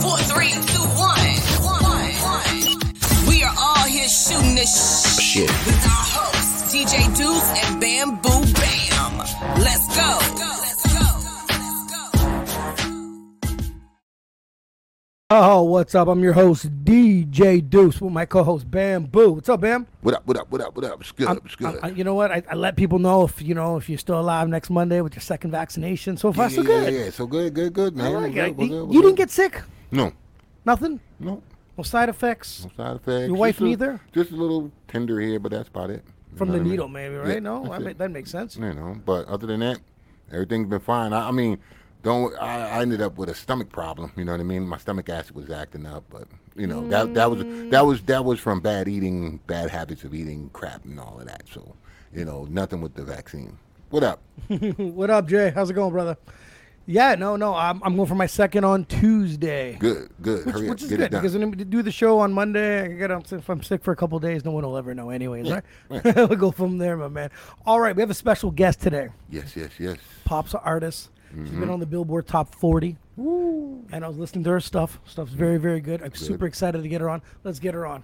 Four, three, two, one. One, one. We are all here shooting this Shit. with our hosts, DJ Deuce and Bamboo Bam. Let's go. Let's go. Let's go. Oh, what's up? I'm your host, DJ Deuce, with my co-host Bamboo. What's up, Bam? What up? What up? What up? What up? It's good. I'm- it's good. I'm- you know what? I, I let people know if you know if you're still alive next Monday with your second vaccination. So far, yeah, so yeah, good. Yeah, yeah. So good, good, good, man. like We're good, we're You, good, you didn't get sick? No, Nothing? no, No side effects no side effects. Your wife Just a- neither? Just a little tender here, but that's about it. You from the what I mean? needle, maybe, right? Yeah, no, ma- that makes sense. You know, but other than that, everything's been fine. I, I mean, don't I, I ended up with a stomach problem. You know what I mean? My stomach acid was acting up, but you know that that was that was that was from bad eating, bad habits of eating crap and all of that. So you know, nothing with the vaccine. What up? what up, Jay? How's it going, brother? Yeah, no, no. I'm, I'm going for my second on Tuesday. Good, good. Which, Hurry which up, is get good it done. because when we do the show on Monday, I get up if I'm sick for a couple days, no one will ever know, anyways, right? right. we'll go from there, my man. All right, we have a special guest today. yes, yes, yes. Pop's an artist. She's Mm-hmm. been on the Billboard Top 40. And I was listening to her stuff. Stuff's very, very good. I'm super excited to get her on. Let's get her on.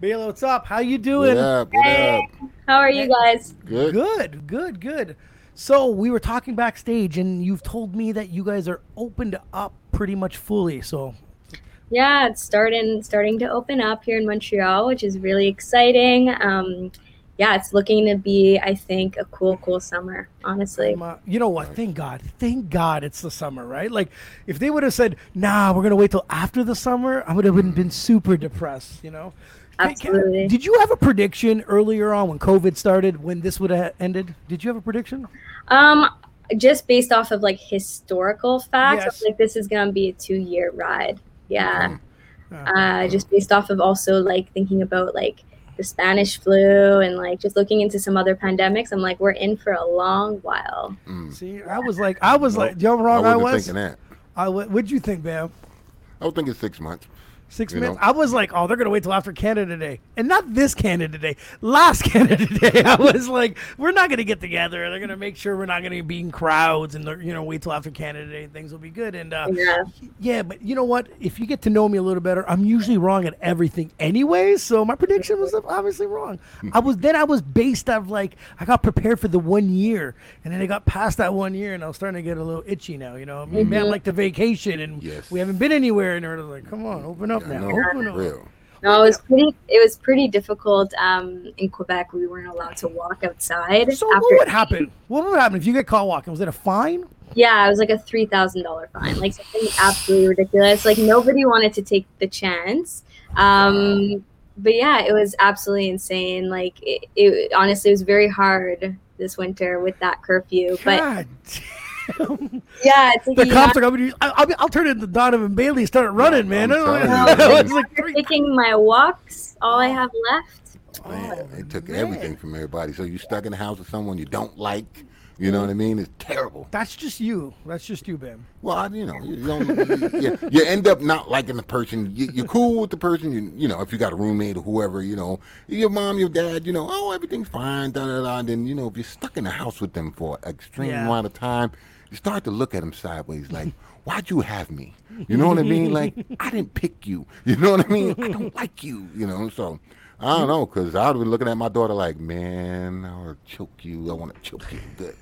Bela, what's up? How you doing? What up? What up? How are you guys? Good. Good, good, good. So we were talking backstage, and you've told me that you guys are opened up pretty much fully. So Yeah, it's starting starting to open up here in Montreal, which is really exciting. Um, yeah, it's looking to be, I think, a cool, cool summer. Honestly, you know what? Thank God. Thank God it's the summer, right? Like, if they would have said, "Nah, we're gonna wait till after the summer," I would have been, been super depressed. You know. Can- can- Absolutely. did you have a prediction earlier on when COVID started when this would have ended? Did you have a prediction? Um, just based off of like historical facts, Yes. like this is gonna be a two year ride. Yeah, Uh, uh, just based off of also like thinking about like the Spanish flu and like just looking into some other pandemics. I'm like, we're in for a long while. see, I was like, I was like, Nope. you know wrong I, wasn't was. thinking that. I what'd you think, Bam? I was thinking six months. Six You minutes. know? I was like, oh, they're gonna wait till after Canada Day, and not this Canada Day, last Canada Day. I was like, we're not gonna get together. They're gonna make sure we're not gonna be in crowds, and they're, you know, wait till after Canada Day, and things will be good. And uh, Yeah. yeah, but you know what? If you get to know me a little better, I'm usually wrong at everything anyway. So my prediction was obviously wrong. I was then I was based off like I got prepared for the one year, and then I got past that one year, and I was starting to get a little itchy now. You know, I mean, man, like the vacation, and Yes. we haven't been anywhere, and they're like, come on, open up I now, know, open up. real. No, it was pretty. It was pretty difficult. Um, in Quebec, we weren't allowed to walk outside. So what would happen? What would happen if you get caught walking? Was it a fine? Yeah, it was like a three thousand dollar fine, like something absolutely ridiculous. Like nobody wanted to take the chance. Um, but yeah, it was absolutely insane. Like it, it honestly was very hard this winter with that curfew. But God, yeah, the cops have- are coming. I'll, I'll, I'll turn it into Donovan Bailey. and Start running, man. I'm telling I man. was like, three- taking my walks. All I have left. Man, oh, they took man. everything from everybody. So you're stuck in the house with someone you don't like. You know what I mean? It's terrible. That's just you. That's just you, Bam. Well, I, you know, you, you, you, you end up not liking the person. You, you're cool with the person. You, you know, if you got a roommate or whoever, you know, your mom, your dad, you know, oh, everything's fine. Da da da. And then you know, if you're stuck in the house with them for an extreme Yeah. amount of time, you start to look at them sideways, like, why'd you have me? You know what I mean? Like, I didn't pick you. You know what I mean? I don't like you. You know, so. I don't know, cause I'd been looking at my daughter like, man, I'll choke you. I want to choke you good.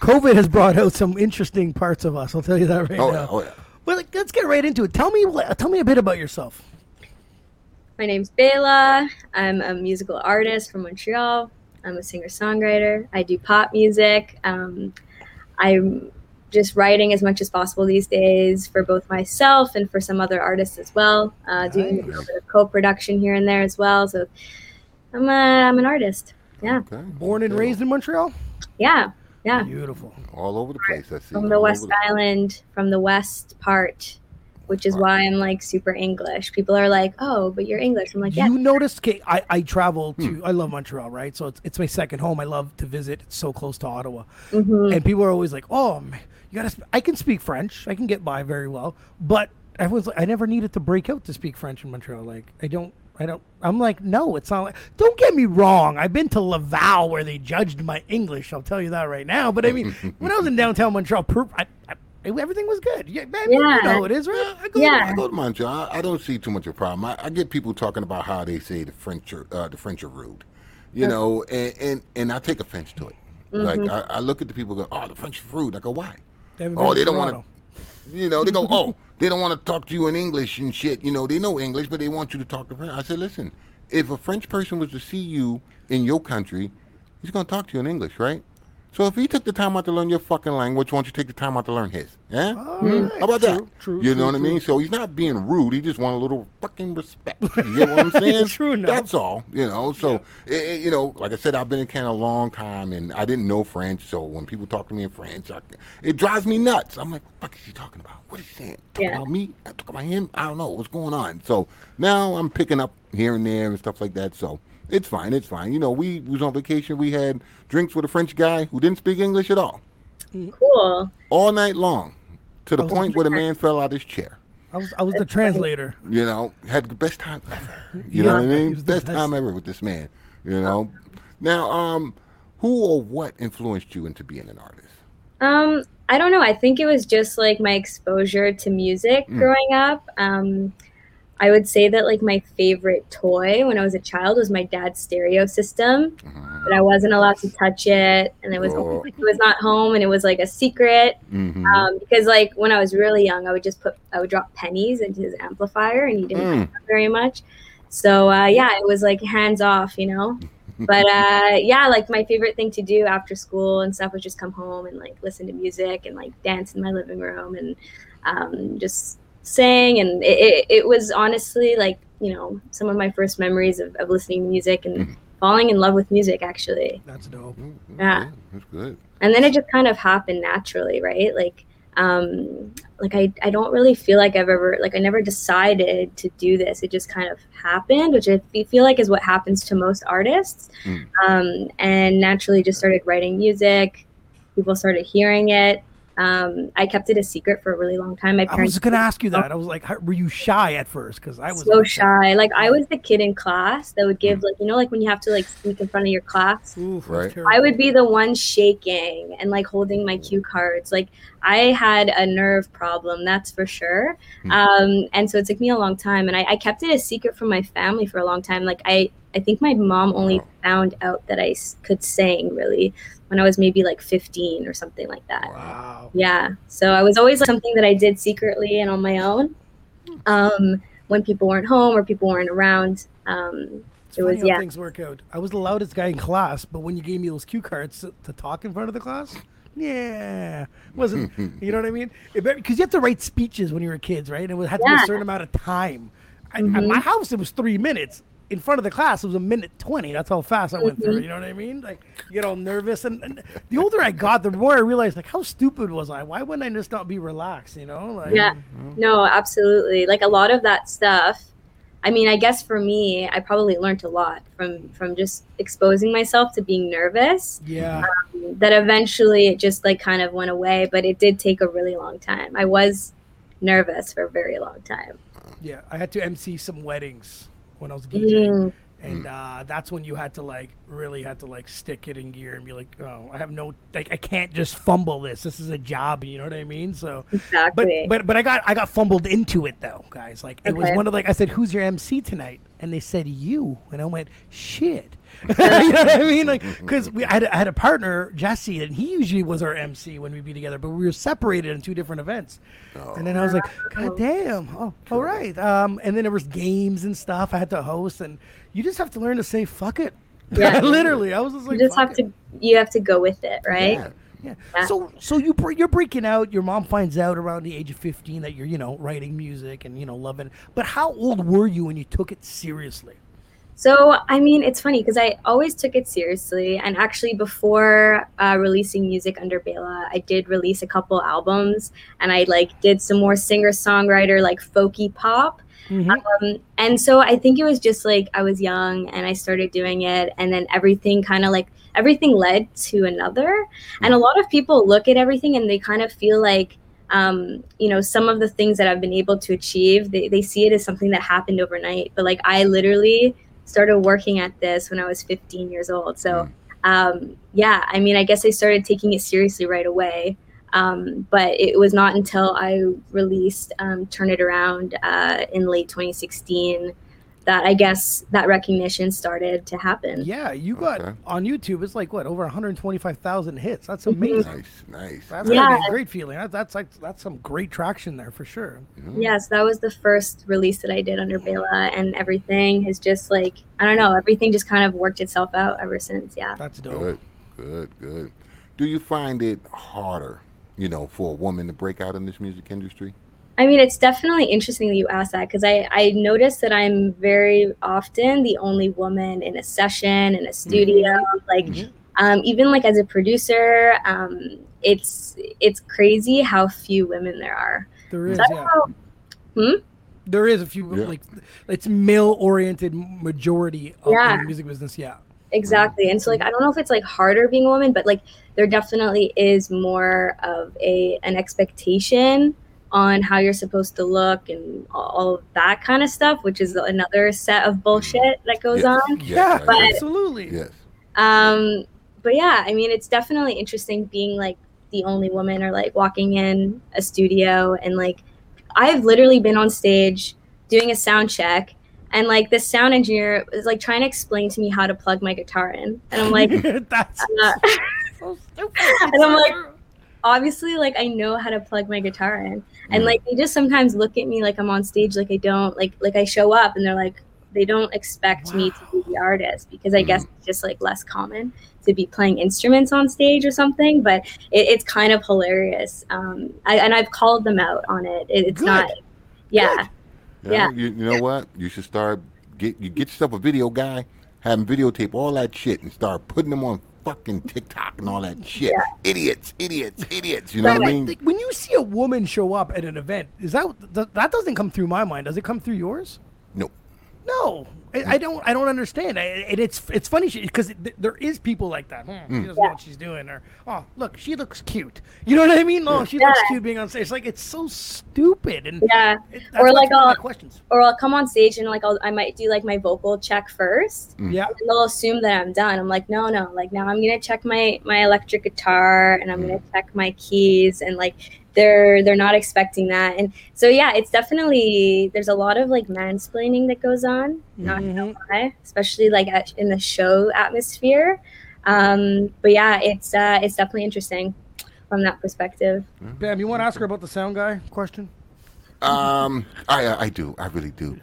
COVID has brought out some interesting parts of us. I'll tell you that right Oh now. yeah, oh yeah. Well, let's get right into it. Tell me, tell me a bit about yourself. My name's Bela. I'm a musical artist from Montreal. I'm a singer songwriter. I do pop music. Um, I'm just writing as much as possible these days for both myself and for some other artists as well. Uh, doing a little bit of co-production here and there as well. So I'm a, I'm an artist. Yeah, Okay. Born and raised in Montreal. yeah, yeah. Beautiful. all over the place. I see. From the all West over the- Island, from the west part, which is why I'm like super English. People are like, "Oh, but you're English." I'm like, "Yeah." You noticed? Okay, I I travel to. Hmm. I love Montreal, right? So it's, it's my second home. I love to visit. It's so close to Ottawa, Mhm. and people are always like, "Oh, you gotta." Sp-. I can speak French. I can get by very well, but everyone's like, I never needed to break out to speak French in Montreal. Like, I don't. I don't. I'm like, no, it's not like. Don't get me wrong. I've been to Laval where they judged my English. I'll tell you that right now. But I mean, when I was in downtown Montreal, per, I, I, Everything was good. Yeah, man, you know it is, right? I go, Yeah. I go to Montreal. I, I don't see too much of a problem. I, I get people talking about how they say the French are uh, the French are rude, you know, and, and and I take offense to it. Like Mm-hmm. I, I look at the people go, oh, the French are rude. I go, why? Oh, they don't want to. You know, they go, oh, they don't want to talk to you in English and shit. You know, they know English, but they want you to talk to French. I said, listen, if a French person was to see you in your country, he's going to talk to you in English, right? So if he took the time out to learn your fucking language, why don't you take the time out to learn his? Yeah? Alright, How about that? true, true, you know true, what I mean? So he's not being rude. He just want a little fucking respect. You get what I'm saying? True enough. That's all. You know. So eh, eh, you know, like I said, I've been in Canada a long time, and I didn't know French. So when people talk to me in French, I, it drives me nuts. I'm like, what the fuck is he talking about? What is he saying? Talk Yeah. about me? I talk about him? I don't know what's going on. So now I'm picking up here and there and stuff like that. So. It's fine. It's fine. You know, we was on vacation. We had drinks with a French guy who didn't speak English at all, Cool. all night long, to the was point where the man fell out of his chair. I was I was the translator. You know, had the best time ever. You Yeah, know what I mean? Best best. time ever with this man. You know. Now, um, who or what influenced you into being an artist? Um, I don't know. I think it was just like my exposure to music Mm. growing up. Um, I would say that like my favorite toy when I was a child was my dad's stereo system, but I wasn't allowed to touch it, and it was Oh. it was not home, and it was like a secret. Mm-hmm. Um, because like when I was really young, I would just put I would drop pennies into his amplifier, and he didn't Mm. very much. So uh, yeah, it was like hands off, you know. But uh, yeah, like my favorite thing to do after school and stuff was just come home and like listen to music and like dance in my living room and um, just sing. And it, it, it was honestly like you know some of my first memories of, of listening to music and falling in love with music actually. That's dope. Yeah. That's good. and then it just kind of happened naturally right like um like I, I don't really feel like i've ever like i never decided to do this it just kind of happened which i feel like is what happens to most artists Mm. um and naturally just started writing music people started hearing it um i kept it a secret for a really long time my I was gonna ask you that. I was like, how, were you shy at first? Because I was so like shy like i was the kid in class that would give like you know like when you have to like speak in front of your class Oof, that's Right. I would be the one shaking and like holding my cue cards. Like I had a nerve problem, that's for sure. Hmm. Um, and so it took me a long time, and I, I kept it a secret from my family for a long time. Like I, I think my mom only found out that I could sing really when I was maybe like 15 or something like that. Wow. Yeah. So I was always like, something that I did secretly and on my own. Um, when people weren't home or people weren't around. Um, It's It funny was- how yeah. things work out. I was the loudest guy in class, but when you gave me those cue cards to, to talk in front of the class, yeah, wasn't you know what I mean? Because you have to write speeches when you were kids, right? And it would have to be a certain amount of time. I, At my house, it was three minutes. In front of the class, it was a minute twenty. That's how fast I went Mm-hmm. through. it, You know what I mean? Like you get all nervous, and, and the older I got, the more I realized, like, how stupid was I? Why wouldn't I just not be relaxed? You know? Like, Yeah. No, absolutely. Like a lot of that stuff. I mean, I guess for me, I probably learned a lot from from just exposing myself to being nervous. yeah. That eventually it just like kind of went away, but it did take a really long time. I was nervous for a very long time. Yeah, I had to MC some weddings when I was DJing, Mm, and uh, that's when you had to like really had to like stick it in gear and be like, oh, I have no like I can't just fumble this. This is a job, you know what I mean? So, but exactly. but but I got I got fumbled into it though, guys. Like it was one of like I said, who's your MC tonight? And they said you, and I went shit. you know what I mean? Like because we I had, I had a partner Jesse, and he usually was our MC when we'd be together, but we were separated in two different events. And then I was like, God damn! Oh, all right. Um, and then there was games and stuff I had to host, and you just have to learn to say fuck it. Yeah. literally. I was just like, you just "Fuck have it." to you have to go with it, right? Yeah. Yeah. Yeah. So so you bre- you're breaking out. Your mom finds out around the age of 15 that you're you know writing music and you know loving. it. But how old were you when you took it seriously? So, I mean, it's funny because I always took it seriously. And actually, before uh, releasing music under Bela, I did release a couple albums and I like did some more singer songwriter, like folky pop. Mhm. Um, and so I think it was just like I was young and I started doing it. And then everything kind of like everything led to another. And a lot of people look at everything and they kind of feel like, um, you know, some of the things that I've been able to achieve, they, they see it as something that happened overnight. But like I literally started working at this when I was 15 years old. So, um, yeah, I mean, I guess I started taking it seriously right away. Um, but it was not until I released um, Turn It Around uh, in late 2016 that I guess that recognition started to happen. Yeah, you got Okay. on YouTube. It's like what over 125,000 hits. That's Mm-hmm. amazing. Nice, nice. That's Yeah. a great feeling. That, that's like that's some great traction there for sure. Yes, that was the first release that I did under Bela, and everything has just like I don't know, everything just kind of worked itself out ever since. Yeah. That's dope. Good, good, good. Do you find it harder, you know, for a woman to break out in this music industry? I mean, it's definitely interesting that you asked that because I, I noticed that I'm very often the only woman in a session, in a studio. Like, Mhm. um, even like as a producer, um, it's it's crazy how few women there are. There is, That's yeah. how- Hmm? There is a few Yeah. like it's male oriented majority of Yeah. the music business. Yeah. Exactly. And so like I don't know if it's like harder being a woman, but like there definitely is more of a an expectation on how you're supposed to look and all- all of that kind of stuff, which is another set of bullshit that goes Yes, on. Yeah, but- absolutely. yes. Um but yeah, I mean it's definitely interesting being like the only woman or like walking in a studio and like I've literally been on stage doing a sound check and like the sound engineer is like trying to explain to me how to plug my guitar in. And I'm like that's uh, so stupid. And I'm like, obviously like I know how to plug my guitar in. And Mm. like they just sometimes look at me like I'm on stage like I don't like like I show up and they're like they don't expect me to be the artist because I guess it's just like less common to be playing instruments on stage or something. But it, it's kind of hilarious. Um, I, and I've called them out on it. it it's Good. not. Yeah. Yeah. Yeah. You, you know what? You should start get you get yourself a video guy, have him videotape all that shit, and start putting them on fucking TikTok and all that shit. Idiots, idiots, idiots. You know what I mean? Like, when you see a woman show up at an event, is that that doesn't come through my mind? Does it come through yours? No. No, I, I don't. I don't understand. I, and it's it's funny because th- there is people like that. Hmm, Mm. She doesn't know what she's doing, or oh, look, she looks cute. You know what I mean? Oh, she looks cute being on stage. It's like it's so stupid. And Yeah. it- Or like it's one of my I'll- questions. Or I'll come on stage and like I'll, I might do like my vocal check first. Yeah. and they'll assume that I'm done. I'm like, no, no. Like now I'm gonna check my my electric guitar and I'm gonna check my keys and like they're they're not expecting that. And so yeah, it's definitely there's a lot of like mansplaining that goes on. Not gonna Mhm. lie, especially like at, in the show atmosphere. Um, but yeah, it's uh, it's definitely interesting from that perspective. Bam, you want to ask her about the sound guy question? Um, I I do. I really do.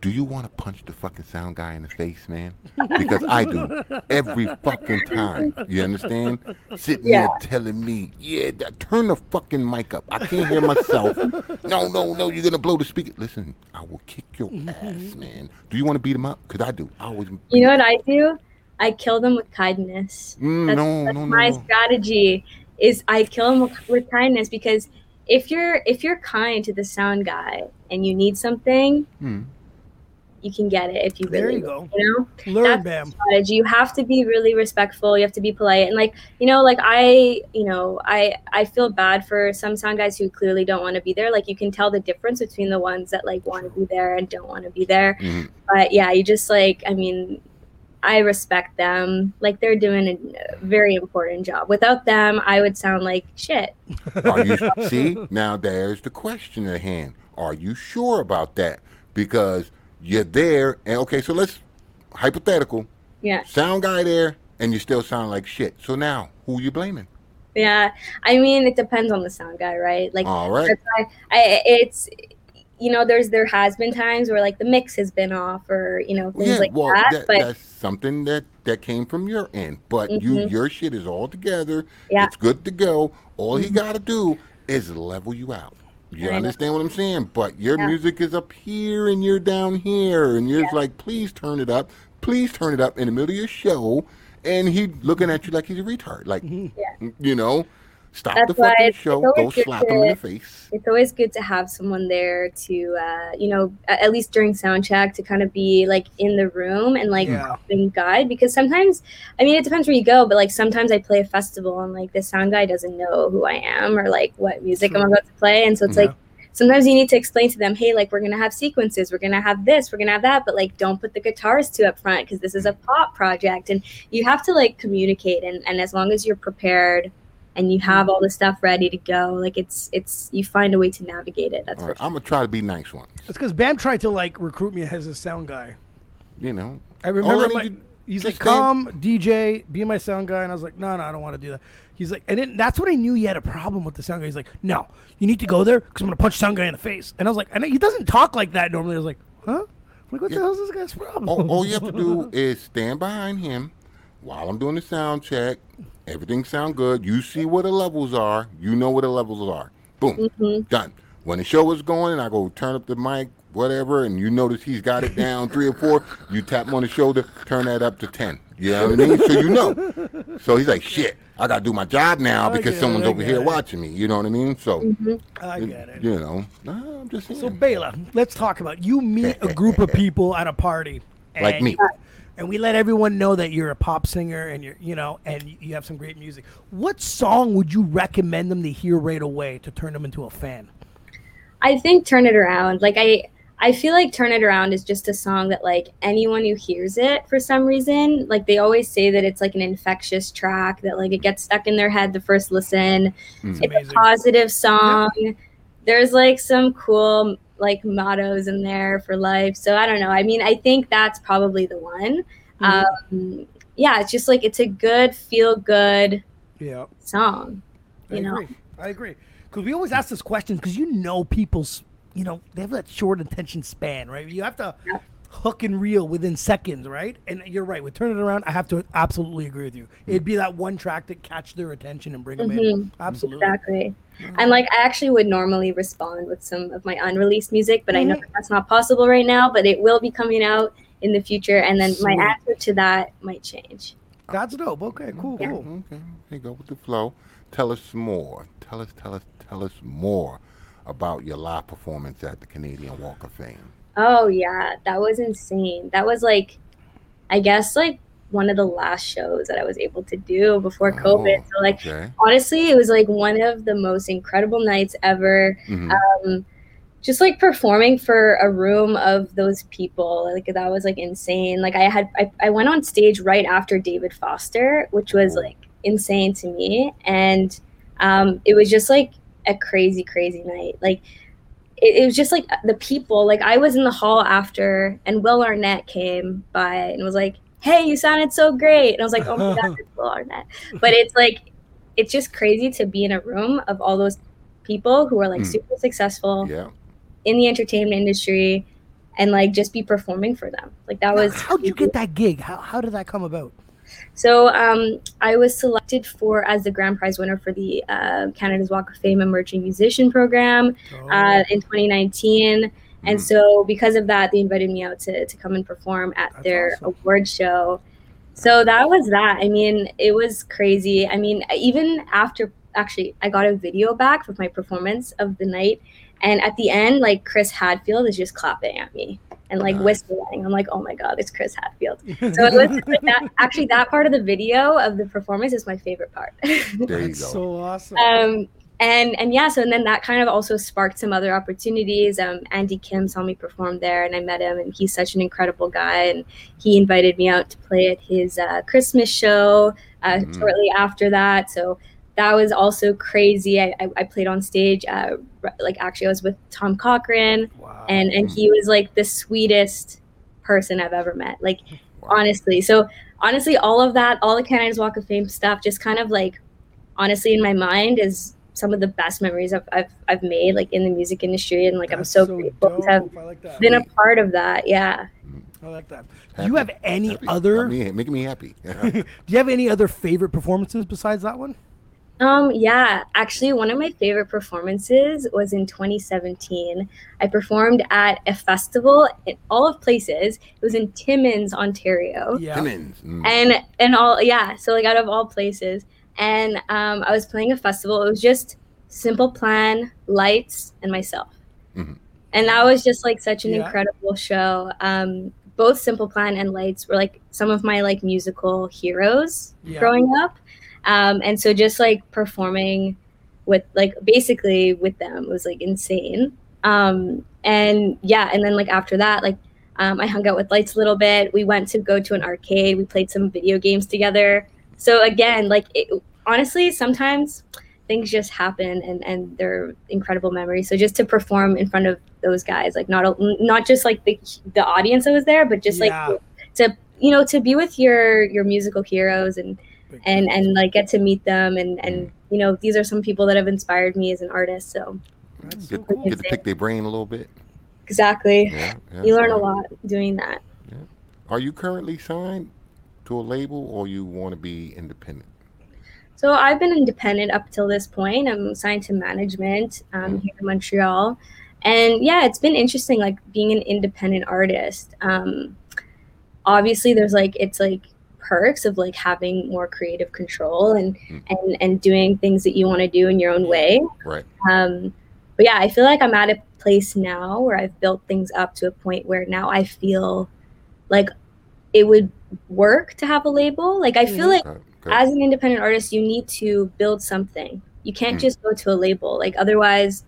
Do you want to punch the fucking sound guy in the face, man? Because I do every fucking time. You understand? Sitting Yeah. there telling me, yeah, th- turn the fucking mic up. I can't hear myself. No, no, no, you're gonna blow the speaker. Listen, I will kick your ass, man. Do you want to beat him up? Cause I do. I always. You know what I do? I kill them with kindness. Mm, that's, no, that's no, no, my no. strategy is i kill them with, with kindness because if you're if you're kind to the sound guy and you need something Hmm. You can get it if you There really you go. you know Learn, That's Bam. strategy you have to be really respectful you have to be polite and like you know like i you know i i feel bad for some sound guys who clearly don't want to be there like you can tell the difference between the ones that like want to be there and don't want to be there Mhm. but yeah you just like i mean i respect them like they're doing a very important job without them i would sound like shit Are you see? Now there's the question at hand. Are you sure about that? Because you're there, and okay, so let's hypothetical. yeah Sound guy there, and you still sound like shit. So now, who you blaming? yeah i mean it depends on the sound guy right like All right. why I, it's you know there's there has been times where like the mix has been off or you know things Yeah, like well, that, that, but that's something that that came from your end. But you, Mhm. your shit is all together. Yeah. It's good to go. All he Mhm. got to do is level you out. You understand what I'm saying? But your Yeah. music is up here and you're down here, and you're like, please turn it up. Please turn it up in the middle of your show. And he looking at you like he's a retard. Like, mm-hmm. you know, stop That's the why fucking it's- show. Go always good slap him in the to- face. it's always good to have someone there to uh, you know at least during sound check to kind of be like in the room and like Yeah. helping guide because sometimes i mean it depends where you go but like sometimes i play a festival and like the sound guy doesn't know who i am or like what music Sure. i'm about to play and so it's Yeah. like sometimes you need to explain to them hey like we're gonna have sequences we're gonna have this we're gonna have that but like don't put the guitars too up front because this is a pop project and you have to like communicate and, and as long as you're prepared and you mm-hmm. have all the stuff ready to go. Like it's it's you find a way to navigate it. That's All for right, sure. I'm gonna try to be nice one. It's because Bam tried to like recruit me as a sound guy. You know. I remember need like to- he's just like, "Come, DJ, be my sound guy," and I was like, "No, no, I don't want to do that." He's like, and then that's when I knew he had a problem with the sound guy. He's like, "No, you need to go there because I'm gonna punch sound guy in the face." And I was like, "And he doesn't talk like that normally." I was like, "Huh?" I'm like, what the Yeah. hell's this guy's problem? all, all you have to do is stand behind him while I'm doing the sound check. Everything sound good. You see where the levels are. You know where the levels are. Boom, Mm-hmm. done. When the show is going, and I go turn up the mic, whatever, and you notice he's got it down three or four. You tap him on the shoulder, turn that up to ten. You know what I mean? So you know. So he's like, "Shit, I gotta do my job now I because get it, someone's over here it. watching me." You know what I mean? So, I get it. you know, nah, I'm just saying. So Bela, let's talk about you meet a group of people at a party, Like and me. And we let everyone know that you're a pop singer and you're you know and you have some great music. What song would you recommend them to hear right away to turn them into a fan? I think Turn It Around. Like I I feel like Turn It Around is just a song that like anyone who hears it for some reason, like they always say that it's like an infectious track that like it gets stuck in their head the first listen. It's It's a positive song. There's like some cool like mottos in there for life. So I don't know. I mean, I think that's probably the one. Um, yeah, it's just like it's a good feel good Yeah. song. I know. agree. I agree. Because we always ask this question because you know people's, you know, they have that short attention span, right? You have to Yeah. Hook and reel within seconds, right? And you're right. With Turn It Around, I have to absolutely agree with you. It'd be that one track that catch their attention and bring them in. Mm-hmm. Absolutely. Exactly. And like I actually would normally respond with some of my unreleased music, but I know mm-hmm. that that's not possible right now, but it will be coming out in the future and then my answer to that might change. That's dope. Okay, cool, Yeah. cool. Okay, here you go with the flow. Tell us more. Tell us, tell us, tell us more about your live performance at the Canadian Walk of Fame. Oh yeah, that was insane. That was like I guess like one of the last shows that I was able to do before COVID. So like okay. honestly, it was like one of the most incredible nights ever. Mhm. um, just like performing for a room of those people like that was like insane like i had i, I went on stage right after david foster which was like insane to me and um, it was just like a crazy crazy night like it, it was just like the people like i was in the hall after and will arnett came by and was like hey you sounded so great and i was like oh my god it's will arnett but it's like it's just crazy to be in a room of all those people who are like Mm. super successful Yeah. in the entertainment industry and like just be performing for them. Like that was How'd you get that gig? How, how did that come about? So um I was selected for as the grand prize winner for the uh, Canada's Walk of Fame Emerging Musician Program uh, in 2019. And Mm. so because of that, they invited me out to, to come and perform at That's their awesome. award show. So that was that. I mean, it was crazy. I mean, even after actually I got a video back of my performance of the night and at the end like Chris Hadfield is just clapping at me and like Nice. whistling. I'm like, "Oh my god, it's Chris Hadfield. So it was like that actually that part of the video of the performance is my favorite part. There you go. That's so awesome. um and and yeah so and then that kind of also sparked some other opportunities um andy kim saw me perform there and i met him and he's such an incredible guy and he invited me out to play at his uh, christmas show uh, Mhm. shortly after that so that was also crazy i, I, I played on stage uh, like actually i was with tom cochrane wow. and and he was like the sweetest person i've ever met like Wow. honestly so honestly all of that all the canada's walk of fame stuff just kind of like honestly in my mind is some of the best memories I've, I've, I've made like in the music industry and like i'm That's so, grateful to have like been a part of that yeah I like that. Do you have any Happy. other? Making me happy. do you have any other favorite performances besides that one? Um yeah actually one of my favorite performances was in 2017 i performed at a festival in all of places it was in timmins ontario Yeah. Timmins. Mm. and and all yeah so like out of all places and um, i was playing a festival it was just simple plan lights and myself Mhm. and that was just like such an Yeah. incredible show um, both simple plan and lights were like some of my like musical heroes Yeah. growing up um, and so just like performing with like basically with them was like insane um, and yeah and then like after that like um, i hung out with lights a little bit we went to go to an arcade we played some video games together so again like it, honestly, sometimes things just happen and and they're incredible memories. So just to perform in front of those guys, like not a- not just like the the audience that was there, but just Yeah. like to you know to be with your your musical heroes and and and like get to meet them and and you know these are some people that have inspired me as an artist. So That's so Get, cool. get to pick their brain a little bit. exactly, Yeah, yeah, you learn yeah. a lot doing that. yeah. Are you currently signed to a label, or you want to be independent? So I've been independent up till this point. I'm signed to management um, here in Montreal, and yeah, it's been interesting, like being an independent artist. Um, obviously, there's like it's like perks of like having more creative control and Mm. and and doing things that you want to do in your own way. Right. Um, but yeah, I feel like I'm at a place now where I've built things up to a point where now I feel like it would work to have a label. Like I feel like Okay, okay. as an independent artist, you need to build something. You can't Mm. just go to a label. Like otherwise,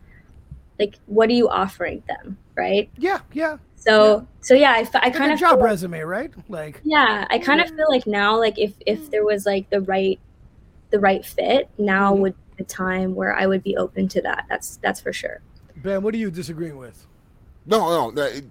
like what are you offering them, right? Yeah, yeah. So so yeah, I, Like kind of job feel, resume, right? Like yeah, I kind of feel like now, like if if there was like the right the right fit, now Mhm. would be the time where I would be open to that. That's that's for sure. Ben, what are you disagreeing with? No, no. that-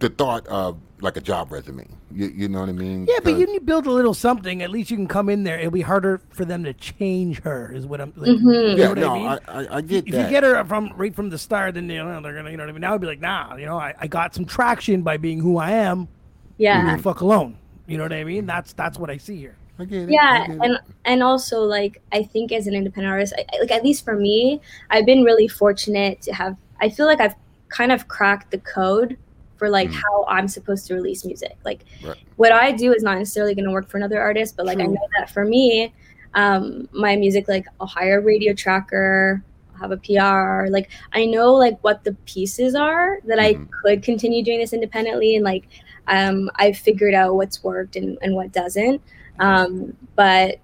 the thought of like a job resume. You, you know what I mean? Yeah, but you need to build a little something. At least you can come in there. It'll be harder for them to change her. Is what I'm. Like, Mhm. You know Yeah, what no, I mean? I, I, I get if that. you get her from right from the start, then you know they're gonna, you know what I mean. Now I'd be like, nah, you know, I, I got some traction by being who I am. Yeah. Leave me the fuck alone. You know what I mean? That's that's what I see here. I get it. yeah I get it. and and also like i think as an independent artist I, I- like at least for me i've been really fortunate to have i feel like i've kind of cracked the code for like Mm. how i'm supposed to release music like Right. what i do is not necessarily going to work for another artist but like i know that for me um my music like i'll hire a radio tracker I'll have a pr like i know like what the pieces are that i Mhm. could continue doing this independently and like um i've figured out what's worked and, and what doesn't um but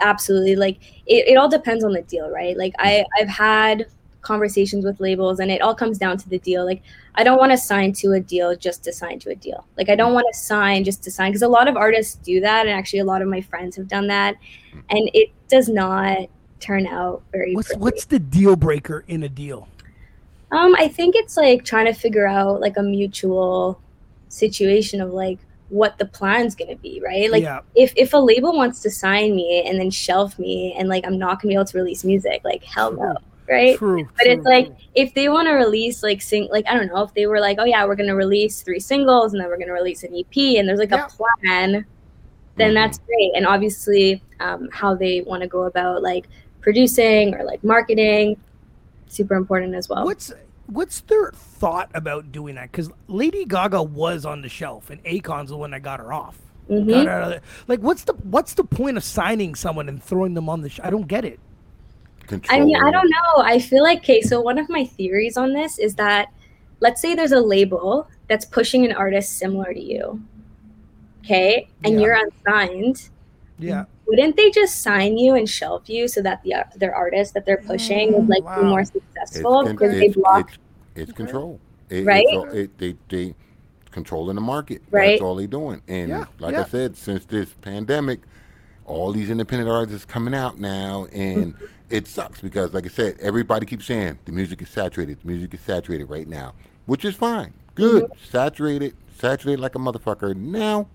absolutely like it, it all depends on the deal right like i i've had conversations with labels and it all comes down to the deal like i don't want to sign to a deal just to sign to a deal like i don't want to sign just to sign because a lot of artists do that and actually a lot of my friends have done that and it does not turn out very What's pretty. what's the deal breaker in a deal? Um, I think it's like trying to figure out like a mutual situation of like what the plan's gonna be, right? Like yeah, if if a label wants to sign me and then shelf me and like I'm not gonna be able to release music, like hell no, right? true. But true, it's like true. if they want to release like sing like I don't know if they were like oh yeah we're gonna release three singles and then we're gonna release an EP and there's like Yeah. a plan, then Mhm. that's great. And obviously um, how they want to go about like producing or like marketing, super important as well. what's what's their thought about doing that? Because Lady Gaga was on the shelf, and Akon's the one that got her off. Mhm. Got her of. Like, what's the what's the point of signing someone and throwing them on the? Sh- I don't get it. I mean, I don't know. I feel like okay. So one of my theories on this is that, let's say there's a label that's pushing an artist similar to you, okay, and Yeah. you're unsigned. Yeah, Wouldn't they just sign you and shelf you so that the their artist that they're pushing would like be oh, more successful con- because they block it's, it's control. It, Right? It's it, they, they controlling the market. Right. That's all they doing. And Yeah, like yeah. I said, since this pandemic, all these independent artists coming out now, and it sucks because, like I said, everybody keeps saying the music is saturated. The music is saturated right now, which is fine. Good, Mm-hmm. saturated, saturated like a motherfucker. Now,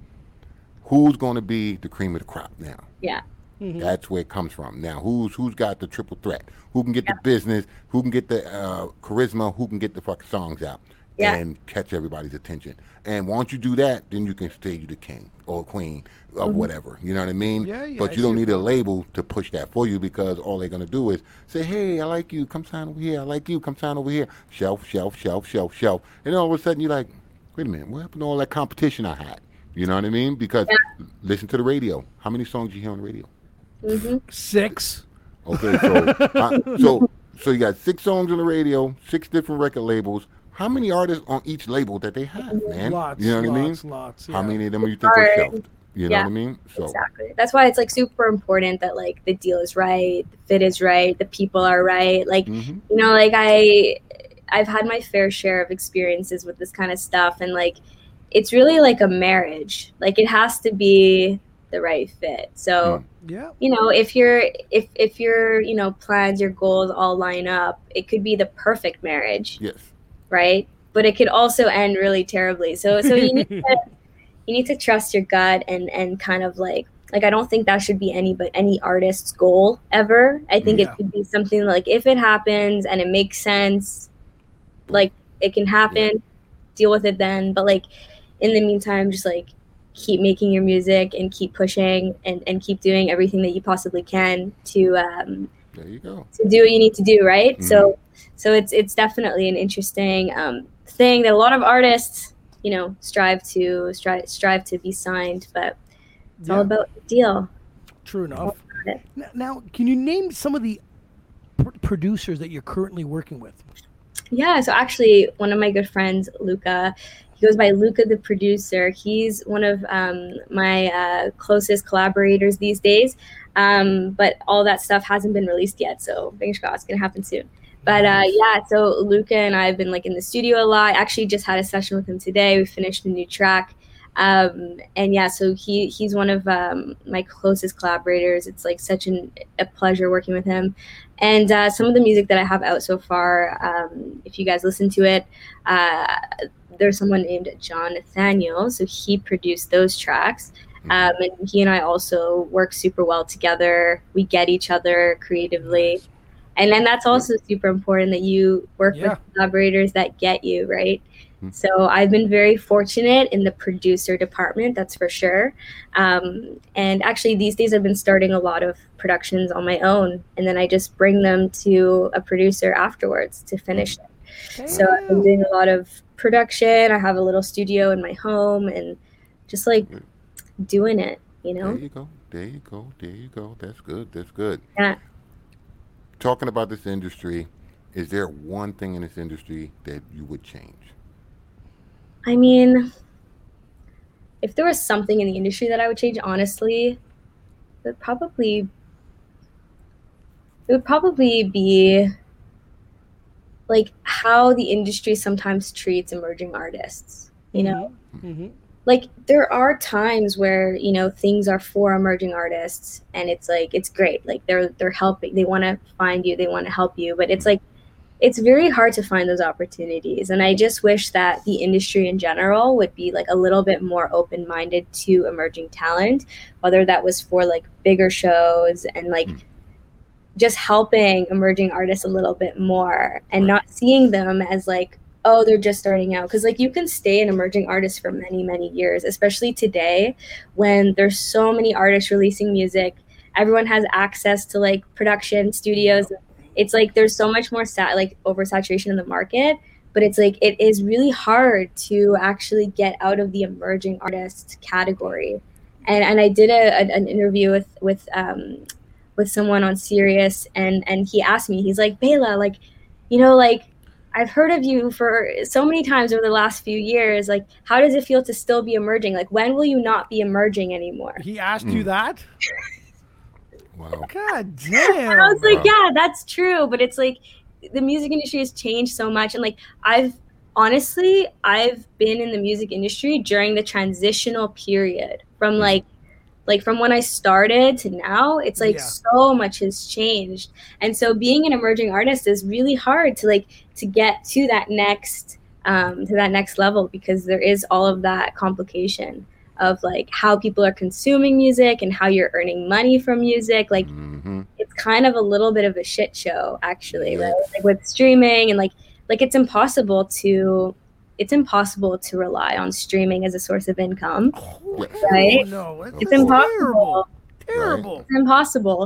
who's going to be the cream of the crop now? yeah That's where it comes from. Now, who's who's got the triple threat? Who can get the business? Who can get the uh, charisma? Who can get the fucking songs out Yeah. and catch everybody's attention? And once you do that, then you can say you the king or queen or Mm-hmm. whatever. You know what I mean? Yeah, yeah, But I you don't see need a label to push that for you because all they're gonna do is say, "Hey, I like you. Come sign over here. I like you. Come sign over here." Shelf, shelf, shelf, shelf, shelf. And then all of a sudden you're like, "Wait a minute, what happened to all that competition I had?" You know what I mean? Because listen to the radio. How many songs you hear on the radio? hmm six. Okay, so uh, so so you got six songs on the radio, six different record labels. How many artists on each label that they have, man? Lots. you know what lots, I mean? Lots. How many of them you think are Hard. shelved? You know Yeah. what I mean? So exactly that's why it's like super important that like the deal is right the fit is right the people are right like mhm. you know like i i've had my fair share of experiences with this kind of stuff and like it's really like a marriage like it has to be the right fit. So, Yeah. you know, if you're if if your, you know, plans, your goals all line up, it could be the perfect marriage, Yes. Right? But it could also end really terribly. So so you need to you need to trust your gut and and kind of like like I don't think that should be any but any artist's goal ever. I think Yeah. it could be something like if it happens and it makes sense, like it can happen, deal with it then. But like in the meantime, just like keep making your music and keep pushing and, and keep doing everything that you possibly can to um, There you go. to do what you need to do, right? Mhm. So so it's it's definitely an interesting um, thing that a lot of artists, you know, strive to strive strive to be signed, but it's all about the deal. True enough. about it. N- Now, can you name some of the pr- producers that you're currently working with? Yeah, so actually, one of my good friends, Luca, he goes by Luca the producer. He's one of um, my uh, closest collaborators these days. Um, but all that stuff hasn't been released yet, so fingers crossed, it's gonna happen soon. But uh, yeah, so Luca and I have been like in the studio a lot. Actually, just had a session with him today. We finished a new track, um, and yeah, so he he's one of um, my closest collaborators. It's like such an, a pleasure working with him. And uh, some of the music that I have out so far, um, if you guys listen to it, uh, there's someone named John Nathaniel. So he produced those tracks. Um, and he and I also work super well together. We get each other creatively. And then that's also super important that you work Yeah. with collaborators that get you, right? Mhm. So I've been very fortunate in the producer department, that's for sure. Um, and actually, these days I've been starting a lot of productions on my own, and then I just bring them to a producer afterwards to finish it. So I've been doing a lot of production. I have a little studio in my home, and just like doing it, you know. There you go. There you go. There you go. That's good. That's good. Yeah. Talking about this industry, is there one thing in this industry that you would change? I mean, if there was something in the industry that I would change, honestly, it would probably it would probably be like how the industry sometimes treats emerging artists. You know, hmm like there are times where you know things are for emerging artists and it's like it's great. Like they're they're helping they want to find you they want to help you but it's like it's very hard to find those opportunities. And i just wish that the industry in general would be like a little bit more open-minded to emerging talent whether that was for like bigger shows and like Mm. just helping emerging artists a little bit more and not seeing them as like oh they're just starting out. Because like you can stay an emerging artist for many many years especially today when there's so many artists releasing music. Everyone has access to like production studios. It's like there's so much more sat like oversaturation in the market but it's like it is really hard to actually get out of the emerging artist category. And and i did a, a- an interview with with um with someone on Sirius and and he asked me he's like Bela like you know like I've heard of you for so many times over the last few years. Like, how does it feel to still be emerging? Like, when will you not be emerging anymore? He asked you Mm. that? Wow. God damn. I was like, Wow. yeah, that's true. But it's like the music industry has changed so much. And like, I've honestly, I've been in the music industry during the transitional period from like, like from when I started to now, it's like Yeah. so much has changed. And so being an emerging artist is really hard to like to get to that next um, to that next level because there is all of that complication of like how people are consuming music and how you're earning money from music. Like hmm it's kind of a little bit of a shit show actually Yeah. right like with streaming and like like it's impossible to it's impossible to rely on streaming as a source of income Oh, Right? No, it's, it's impossible Terrible. it's impossible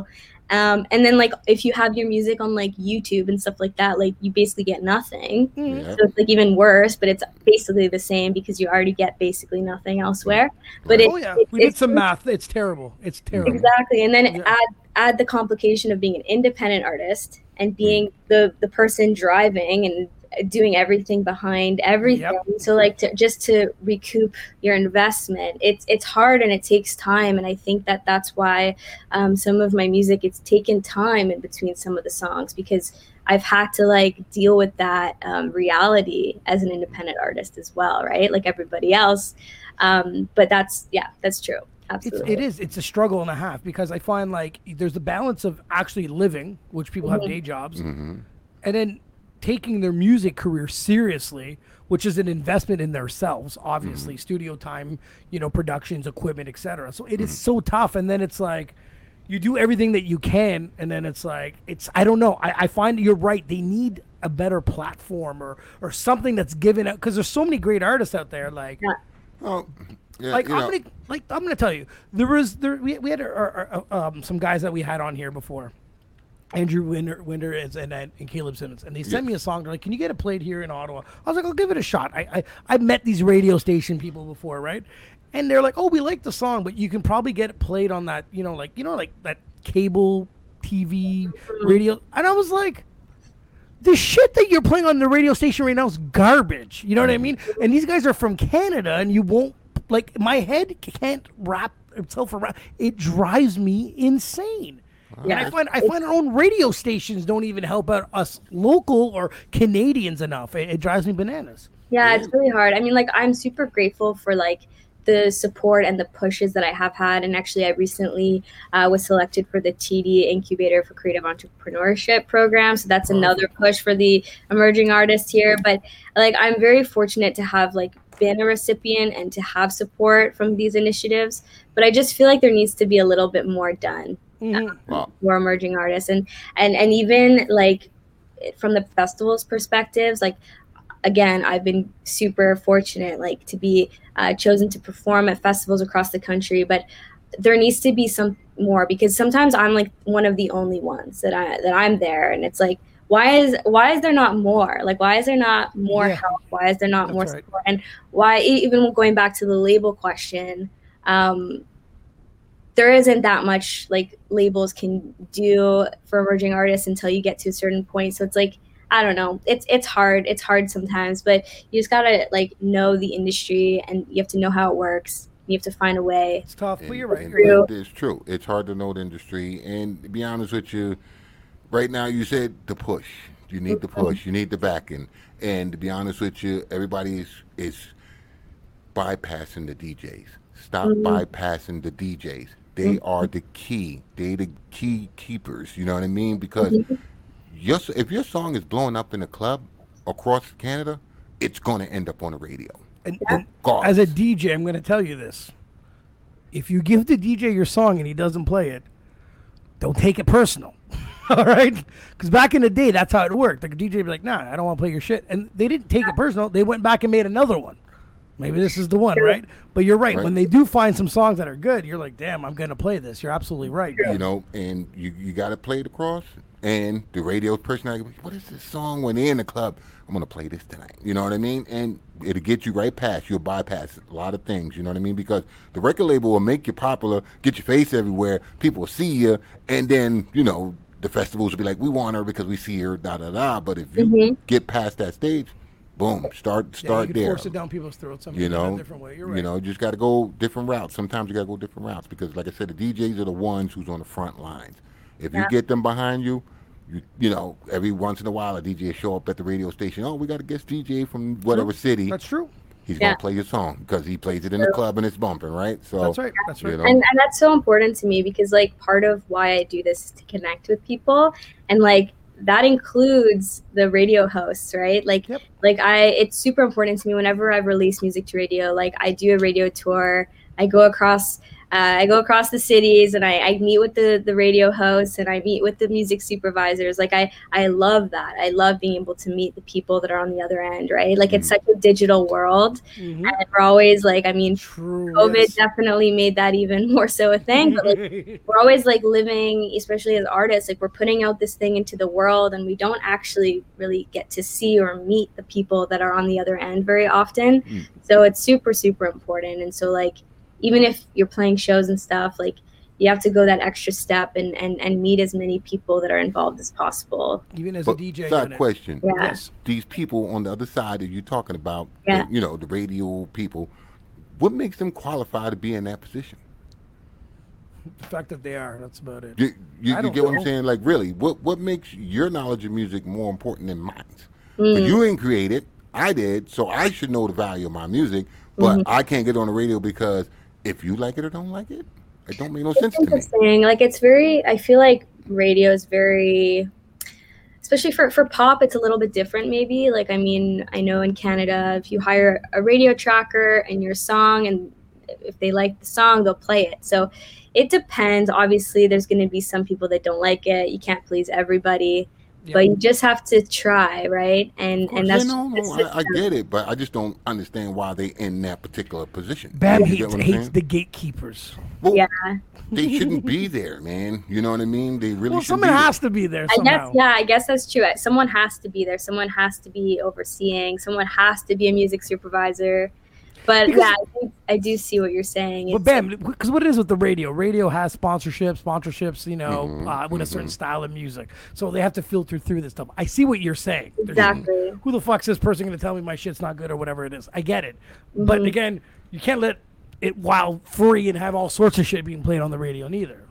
um, and then like if you have your music on like youtube and stuff like that like you basically get nothing Mhm. Yeah. so it's like even worse but it's basically the same because you already get basically nothing elsewhere but it, Oh yeah, it- we did it's some math. It's terrible. It's terrible. Exactly. And then Yeah. add add the complication of being an independent artist and being the the person driving and doing everything behind everything. So like to just to recoup your investment, it's it's hard and it takes time. And I think that that's why um, some of my music it's taken time in between some of the songs because I've had to like deal with that um, reality as an independent artist as well, right? Like everybody else. Um, but that's yeah, that's true. It's, Absolutely. it is. It's a struggle and a half because I find like there's the balance of actually living, which people have day jobs, and then taking their music career seriously, which is an investment in themselves. Obviously, studio time, you know, productions, equipment, etc. So it is so tough. And then it's like you do everything that you can, and then it's like it's. I don't know. I, I find you're right. They need a better platform or or something that's given out because there's so many great artists out there. Like Yeah. Oh, yeah, like I'm know, gonna like I'm gonna tell you there was there we, we had uh, uh, um, some guys that we had on here before. Andrew Winder, Winder is, and, and and Caleb Simmons, and they sent me a song. They're like, "Can you get it played here in Ottawa?" I was like, "I'll give it a shot." I I I've met these radio station people before, right? And they're like, "Oh, we like the song, but you can probably get it played on that, you know, like you know, like that cable TV radio." And I was like, the shit that you're playing on the radio station right now is garbage. You know what I mean? Mm-hmm. And these guys are from Canada, and you won't like my head can't wrap itself around. It drives me insane. And I find I find our own radio stations don't even help out us local or Canadians enough. It, it drives me bananas. Yeah, it's really hard. I mean, like I'm super grateful for like the support and the pushes that I have had. And actually, I recently uh, was selected for the TD Incubator for Creative Entrepreneurship program. So that's another push for the emerging artists here. But like, I'm very fortunate to have like been a recipient and to have support from these initiatives. But I just feel like there needs to be a little bit more done Mhm. Wow. for emerging artists and and and even like from the festival's perspectives like again i've been super fortunate like to be uh, chosen to perform at festivals across the country but there needs to be some more because sometimes i'm like one of the only ones that i that i'm there and it's like why is why is there not more like why is there not more Yeah. help why is there not That's more right. support and why even going back to the label question um there isn't that much like labels can do for emerging artists until you get to a certain point so it's like i don't know it's it's hard it's hard sometimes but you just gotta like know the industry and you have to know how it works you have to find a way It's tough, but you're right. and You're right. it- It's true. It's hard to know the industry. And to be honest with you, right now you said the push. You need the push. You need the backing. And to be honest with you, everybody is, is bypassing the DJs. Stop mm-hmm. bypassing the DJs. They mm-hmm. are the key. They the key keepers. You know what I mean? Because mm-hmm. your, if your song is blowing up in a club across Canada, it's going to end up on the radio. And, and as a DJ, I'm going to tell you this: if you give the DJ your song and he doesn't play it, don't take it personal. All right? Because back in the day, that's how it worked. Like a DJ would be like, "Nah, I don't want to play your shit," and they didn't take it personal. They went back and made another one. Maybe this is the one, right? But you're right. Right. When they do find some songs that are good, you're like, "Damn, I'm going to play this." You're absolutely right. you know, and you, you got to play it across. And the radio personality, what is this song when they're in the club? I'm going to play this tonight. You know what I mean? And it'll get you right past. You'll bypass a lot of things. You know what I mean? Because the record label will make you popular, get your face everywhere. People will see you. And then, you know, the festivals will be like, we want her because we see her, da da da. But if you mm-hmm. get past that stage, boom, start Yeah, start you there. force it down people's throats. I mean, You in know, a different way. You're right. you know, you just got to go different routes. Sometimes you got to go different routes because, like I said, the DJs are the ones who's on the front lines. If you get them behind you, you you know, every once in a while a DJ show up at the radio station. Oh, we got a guest DJ from whatever city. That's true. He's Yeah. gonna play your song because he plays it in the club and it's bumping, right? So That's right. That's right. You know, and, and that's so important to me because like part of why i do this is to connect with people and like that includes the radio hosts right like Yep. like i it's super important to me whenever i release music to radio like i do a radio tour i go across uh, I go across the cities and I, I meet with the, the radio hosts and I meet with the music supervisors. Like I, I love that. I love being able to meet the people that are on the other end, right? Like it's such a digital world. Mhm. And we're always like, I mean, True. COVID yes. definitely made that even more so a thing. But like we're always like living, especially as artists, like we're putting out this thing into the world and we don't actually really get to see or meet the people that are on the other end very often. Mm. So it's super, super important. And so like even if you're playing shows and stuff, like you have to go that extra step and, and, and meet as many people that are involved as possible. Even as but a DJ. side unit. question: Yeah. Yes. These people on the other side that you're talking about, Yeah. the- you know, the radio people. What makes them qualify to be in that position? The fact that they are. That's about it. You, you, you don't get what I'm saying? Like, really, what what makes your knowledge of music more important than mine? Mm. But you ain't created. I did, so I should know the value of my music. But Mm-hmm. I can't get on the radio because if you like it or don't like it, it don't make no sense it's to me. interesting. Like it's very. I feel like radio is very, especially for for pop. It's a little bit different, maybe. Like I mean, I know in Canada, if you hire a radio tracker and your song, and if they like the song, they'll play it. So it depends. Obviously, there's going to be some people that don't like it. You can't please everybody. Yeah. But you just have to try, right? And course, and that's yeah, no, just no, I, I get it, but I just don't understand why they in that particular position. Bam You hates, get what I'm hates the gatekeepers. Well, Yeah. they shouldn't be there, man. You know what I mean? They really Well, someone has to be there I guess yeah, I guess that's true. Someone has to be there. Someone has to be overseeing. Someone has to be a music supervisor. But Because- yeah, I, do see what you're saying. But bam, because what it is with the radio, radio has sponsorships, sponsorships, you know, Mhm, uh, with a certain style of music. So they have to filter through this stuff. I see what you're saying. There's- exactly. Who the fuck's this person going to tell me my shit's not good or whatever it is? I get it. But Mhm. again, you can't let it while free and have all sorts of shit being played on the radio neither.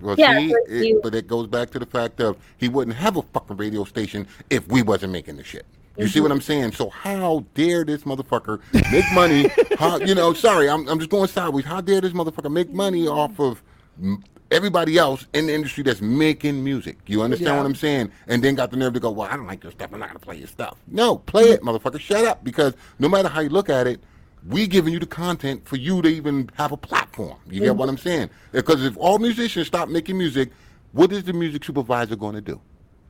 Well, Yeah, see, but it, you- but it goes back to the fact of he wouldn't have a fucking radio station if we wasn't making the shit. You see what I'm saying? So how dare this motherfucker make money? how, you know, sorry, I'm, I'm just going sideways. How dare this motherfucker make money off of mm, everybody else in the industry that's making music? You understand Yeah. what I'm saying? And then got the nerve to go, well, I don't like your stuff. I'm not gonna play your stuff. No, play it, motherfucker. Shut up, because no matter how you look at it. We giving you the content for you to even have a platform. You get what I'm saying? Because if all musicians stop making music, what is the music supervisor going to do?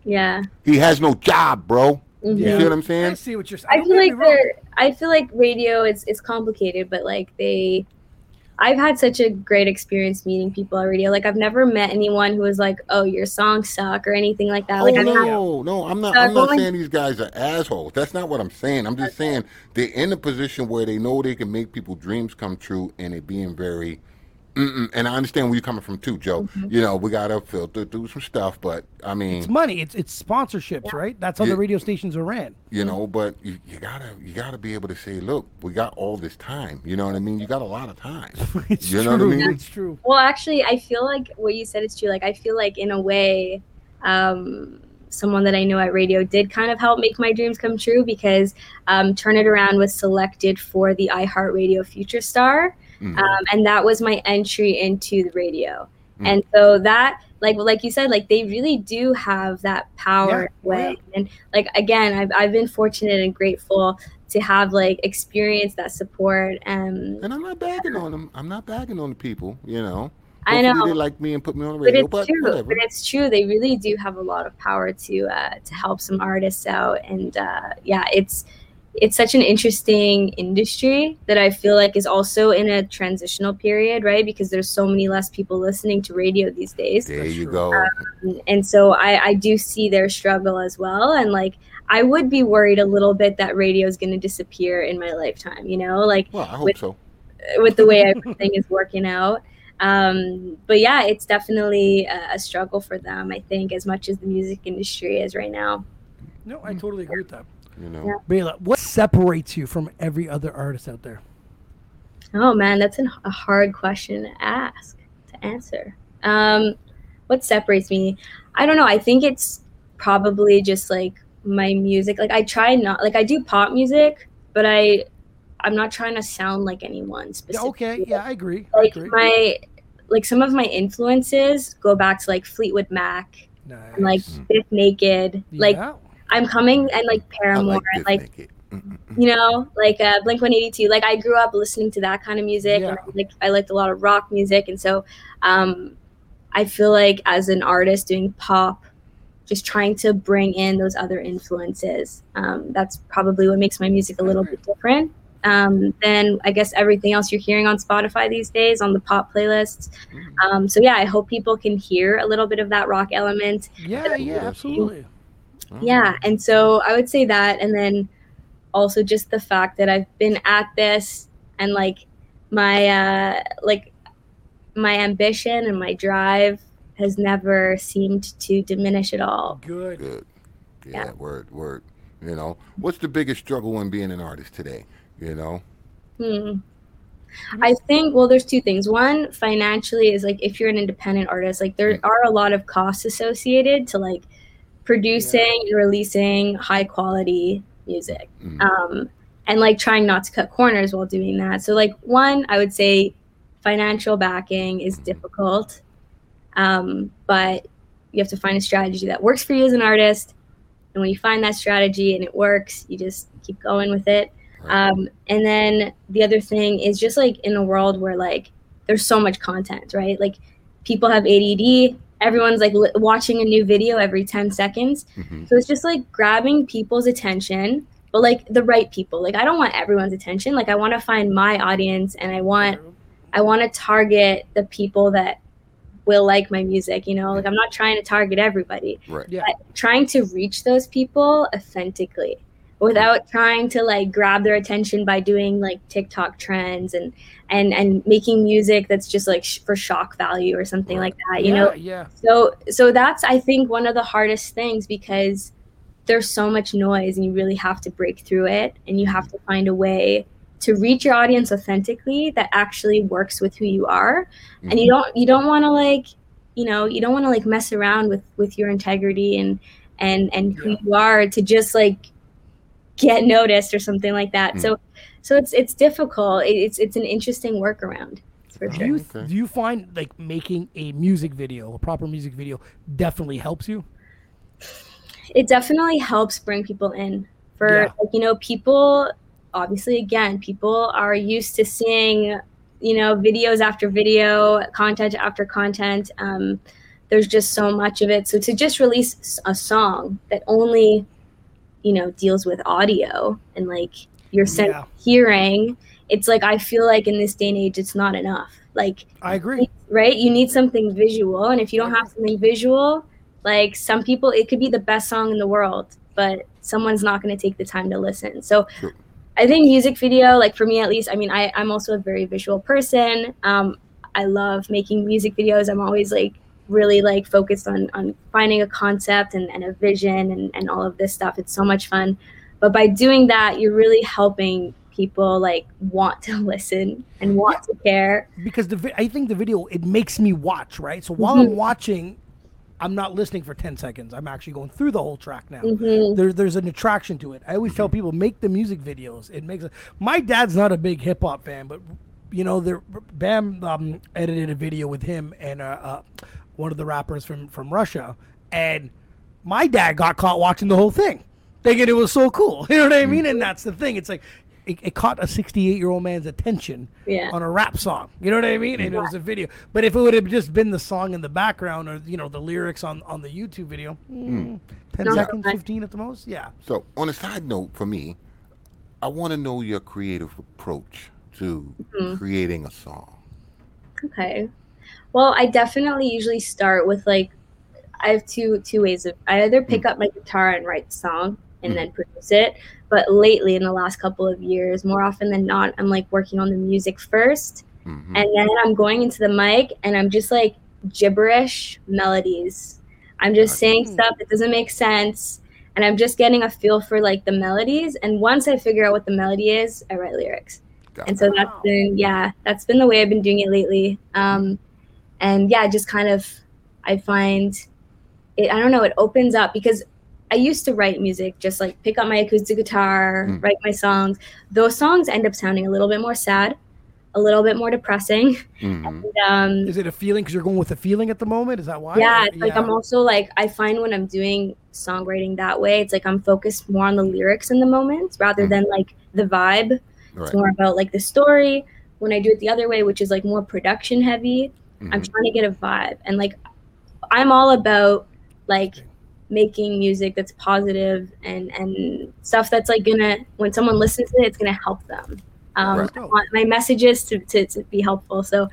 Yeah. He has no job, bro. You Yeah. see what I'm saying? I see what you're saying. I Don't feel like wrong. they're I feel like radio is is complicated, but like they I've had such a great experience meeting people at radio. Like I've never met anyone who was like, "Oh, your songs suck" or anything like that. Oh Like I've no, no, I'm not. Uh, I'm not going- saying these guys are assholes. That's not what I'm saying. I'm just saying they're in a position where they know they can make people's dreams come true, and it being very. Mm-mm. And I understand where you're coming from too, Joe. Mm-hmm. You know, we gotta filter through some stuff, but I mean, It's money. It's it's sponsorships, right? That's how Yeah. the radio stations are ran. you know, but you, you gotta you gotta be able to say, look, we got all this time. You know what I mean? You got a lot of time. It's You true. know what I mean? It's true. Well, actually, I feel like what you said is true. Like, I feel like in a way, um, someone that I know at radio did kind of help make my dreams come true because um, Turn It Around was selected for the iHeartRadio Future Star, Mhm. um, and that was my entry into the radio. Mm. And so that, like, like you said, like they really do have that power Yeah, in a way. And like again, I've I've been fortunate and grateful to have like experience that support and And I'm not bagging on them. I'm not bagging on the people. You know, I know. they like me and put me on the radio, but radio. it's But, true. whatever. But it's true. They really do have a lot of power to uh, to help some artists out, and uh, yeah, it's it's such an interesting industry that I feel like is also in a transitional period, right? Because there's so many less people listening to radio these days, there you true. go. and so I, I do see their struggle as well, and like. I would be worried a little bit that radio is going to disappear in my lifetime, you know, like well, I hope with- so. with the way everything is working out. Um, but yeah, it's definitely a, a struggle for them, I think, as much as the music industry is right now. No, I totally agree with that. You know. Yeah. Bela, what separates you from every other artist out there? Oh man, that's an, a hard question to ask, to answer. Um, what separates me? I don't know. I think it's probably just like my music. Like I try not, like I do pop music, but I, I'm not trying to sound like anyone Yeah, specifically. okay, yeah, I agree. I Like agree. my, like some of my influences go back to like Fleetwood Mac, nice. and like Fifth Naked. Like Yeah. I'm coming and like I Paramore, like like naked. You know, like uh, Blink 182. Like I grew up listening to that kind of music, and Yeah. like I liked a lot of rock music, and so um, I feel like as an artist doing pop, just trying to bring in those other influences. Um, that's probably what makes my music a little agree. bit different. Um, than I guess everything else you're hearing on Spotify these days on the pop playlists. Um, so yeah, I hope people can hear a little bit of that rock element Yeah, yeah, absolutely. Oh, yeah and so i would say that and then also just the fact that i've been at this and like my uh like my ambition and my drive has never seemed to diminish at all Good. Good. Yeah, Yeah. word, word. You know, what's the biggest struggle in being an artist today? You know, Hmm. I think well there's two things. One, financially is like if you're an independent artist, like there are a lot of costs associated to like producing and releasing high quality music. Mm. Um and like trying not to cut corners while doing that. So like one, I would say financial backing is difficult, um, but you have to find a strategy that works for you as an artist. And when you find that strategy and it works, you just keep going with it. Um, and then the other thing is just like in a world where like there's so much content, right? Like people have ADD. Everyone's like li- watching a new video every 10 seconds. Mhm. So it's just like grabbing people's attention, but like the right people. Like I don't want everyone's attention. Like I want to find my audience and I want I want to target the people that will like my music, you know? Like I'm not trying to target everybody Right. Yeah. but trying to reach those people authentically without trying to like grab their attention by doing like TikTok trends and and and making music that's just like sh- for shock value or something like that you yeah, know? yeah. so so that's i think one of the hardest things because there's so much noise and you really have to break through it and you have mm-hmm. to find a way to reach your audience authentically that actually works with who you are. And you mm-hmm. don't you don't want to like you know you don't want to like mess around with with your integrity and and and who Yeah. you are to just like get noticed or something like that Mm. so so it's it's difficult it's it's an interesting workaround for Do sure you Okay. do you find like making a music video, a proper music video, definitely helps you? it definitely helps bring people in for Yeah. like, you know people obviously again people are used to seeing you know videos after video content after content um, there's just so much of it so to just release a song that only you know deals with audio and like your sense Yeah. of hearing it's like i feel like in this day and age it's not enough like I agree. right? You need something visual, and if you don't have something visual, like some people, it could be the best song in the world, but someone's not going to take the time to listen. So, Sure. I think music video, like for me at least, I mean, I, I'm also a very visual person. Um, I love making music videos. I'm always like really like focused on on finding a concept and, and a vision and, and all of this stuff. It's so much fun. But by doing that, you're really helping people like want to listen and want to care. because the vi- I think the video it makes me watch right. So while Mm-hmm. I'm watching, I'm not listening for ten seconds. I'm actually going through the whole track now. Mhm. There, there's an attraction to it. I always tell people make the music videos. It makes. My dad's not a big hip hop fan, but you know, there Bam um, edited a video with him and uh, uh, one of the rappers from from Russia, and my dad got caught watching the whole thing, thinking it was so cool. You know what I mean? And that's the thing. It's like. It, it caught a 68 year old man's attention Yeah. on a rap song. You know what I mean? And it was a video. But if it would have just been the song in the background or you know the lyrics on on the YouTube video, mm, 10 No, seconds, I- 15 at the most. Yeah. So, on a side note, for me, I want to know your creative approach to Mm-hmm. creating a song. Okay. Well, I definitely usually start with like I have two two ways of I either pick up my guitar and write the song and then produce it. But lately in the last couple of years, more often than not, I'm like working on the music first Mhm. and then I'm going into the mic and I'm just like gibberish melodies. I'm just saying stuff that doesn't make sense and I'm just getting a feel for like the melodies and once I figure out what the melody is, I write lyrics. Got And so that's been yeah, that's been the way I've been doing it lately. Um and yeah, just kind of I find it I don't know, it opens up because I used to write music, just like pick up my acoustic guitar, Mm. write my songs. Those songs end up sounding a little bit more sad, a little bit more depressing. Mhm. And, um, Is it a feeling because you're going with a feeling at the moment? Is that why? yeah, Or- it's like I'm also like I find when I'm doing songwriting that way, it's like I'm focused more on the lyrics in the moment rather Mhm. than like the vibe. Right. It's more about like the story. When I do it the other way, which is like more production heavy, I'm Mhm. trying to get a vibe. And like I'm all about like making music that's positive and and stuff that's like gonna when someone listens to it, it's gonna help them. Um, Right. I want my messages to, to, to be helpful. So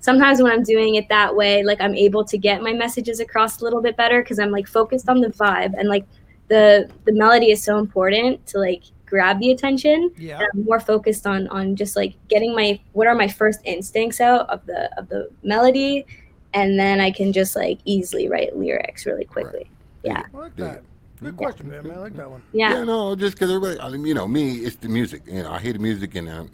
sometimes when I'm doing it that way, like I'm able to get my messages across a little bit better because I'm like focused on the vibe and like the the melody is so important to like grab the attention. Yeah. And I'm more focused on on just like getting my what are my first instincts out of the of the melody, and then I can just like easily write lyrics really quickly. Yeah. I like Yeah. that. Good question, man. I like that one. Yeah. Yeah, no, just because everybody, I mean, you know, me, it's the music. You know, I hear the music and uh,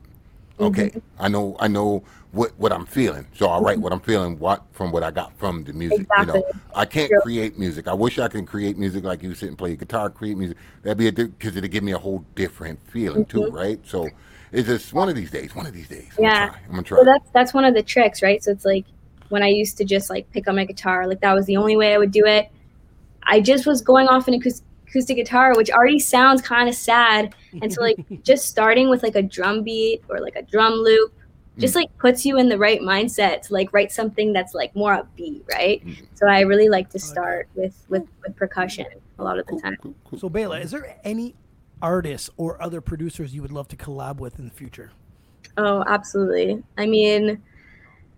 Okay, I know I know what what I'm feeling, so I write what I'm feeling what from what I got from the music. You know, I can't True. create music. I wish I could create music like you sit and play guitar, create music. That'd be a because it'd give me a whole different feeling too, right? So it's just one of these days. One of these days. I'm Mm-hmm. Yeah. gonna try. I'm gonna try. So that's that's one of the tricks, right? So it's like when I used to just like pick up my guitar, like that was the only way I would do it. I just was going off an acoustic, acoustic guitar, which already sounds kind of sad, and so like just starting with like a drum beat or like a drum loop, just like puts you in the right mindset to like write something that's like more upbeat, right? Mm. So I really like to start with with with percussion a lot of the Cool, time. cool, cool. So Bela, is there any artists or other producers you would love to collab with in the future? Oh, absolutely. I mean,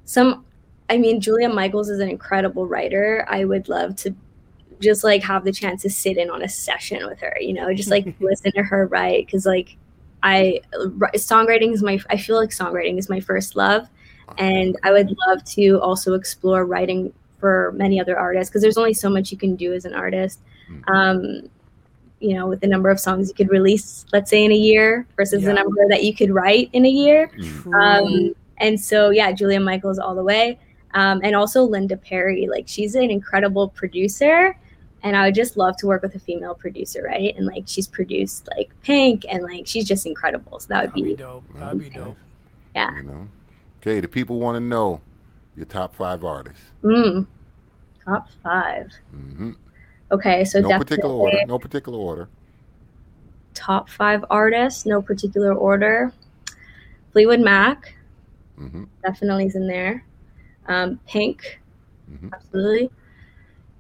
some, I mean, Julia Michaels is an incredible writer. I would love to just like have the chance to sit in on a session with her, you know, just like listen to her write. Cause like I, ri- songwriting is my, I feel like songwriting is my first love. And I would love to also explore writing for many other artists because there's only so much you can do as an artist. Um, you know, with the number of songs you could release, let's say in a year versus Yeah. the number that you could write in a year. Mm. Um, and so, yeah, Julia Michaels all the way. Um, and also Linda Perry. Like, she's an incredible producer. And I would just love to work with a female producer, right? And like, she's produced like Pink and like, she's just incredible. So that would That'd be be, dope. That'd be dope. yeah. You know. Okay, the people want to know your top five artists. Mm. Top five. hmm Okay. So No definitely particular order. No particular order. top five artists, no particular order. Fleetwood Mac hmm definitely is in there. Um, Pink, Mhm. absolutely.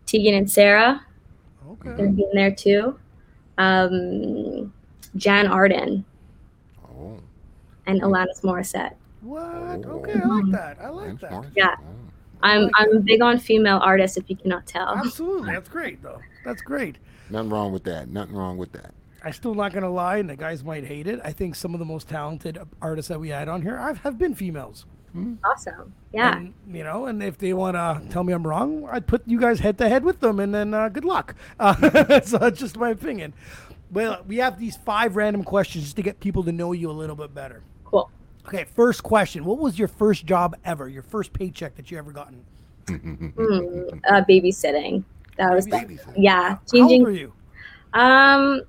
Tegan and Sara, Okay. gonna be in there too. Um, Jann Arden Oh, and Alanis Morissette. What? Oh. Okay, I like that. I like that. Yeah. Oh. I'm like I'm big on female artists, if you cannot tell. Absolutely. That's great, though. That's great. Nothing wrong with that. Nothing wrong with that. I still not gonna lie, and the guys might hate it. I think some of the most talented artists that we had on here I've, have been females. Awesome. Yeah. And, you know, and if they want to tell me I'm wrong, I'd put you guys head to head with them, and then uh, good luck. Uh, so that's just my opinion. Well, we have these five random questions just to get people to know you a little bit better. Cool. Okay, first question: What was your first job ever? Your first paycheck that you ever gotten? Mm, uh, babysitting. That was Babysitting. yeah. How old Changing. were you? Um,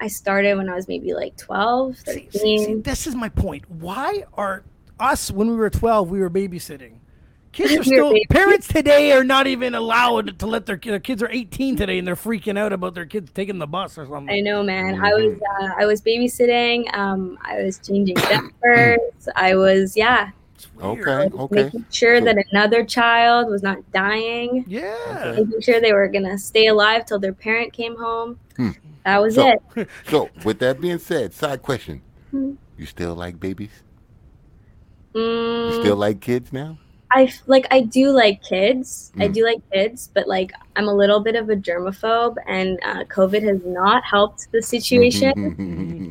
I started when I was maybe like 12, See, see, see, this is my point. Why are us when we were 12 we were babysitting? Kids are still parents today are not even allowed to let their, their kids are 18 today and they're freaking out about their kids taking the bus or something. I know, man. I was uh, I was babysitting. Um, I was changing diapers. I was yeah, It's weird. Okay. Okay. making sure So- that another child was not dying. Yeah. Making sure they were gonna stay alive till their parent came home. Hmm. That was So- it. So, with that being said, side question: Hmm. You still like babies? You Mm, still like kids now? I f- like I do like kids. I Mm. do like kids, but like I'm a little bit of a germaphobe, and uh, COVID has not helped the situation.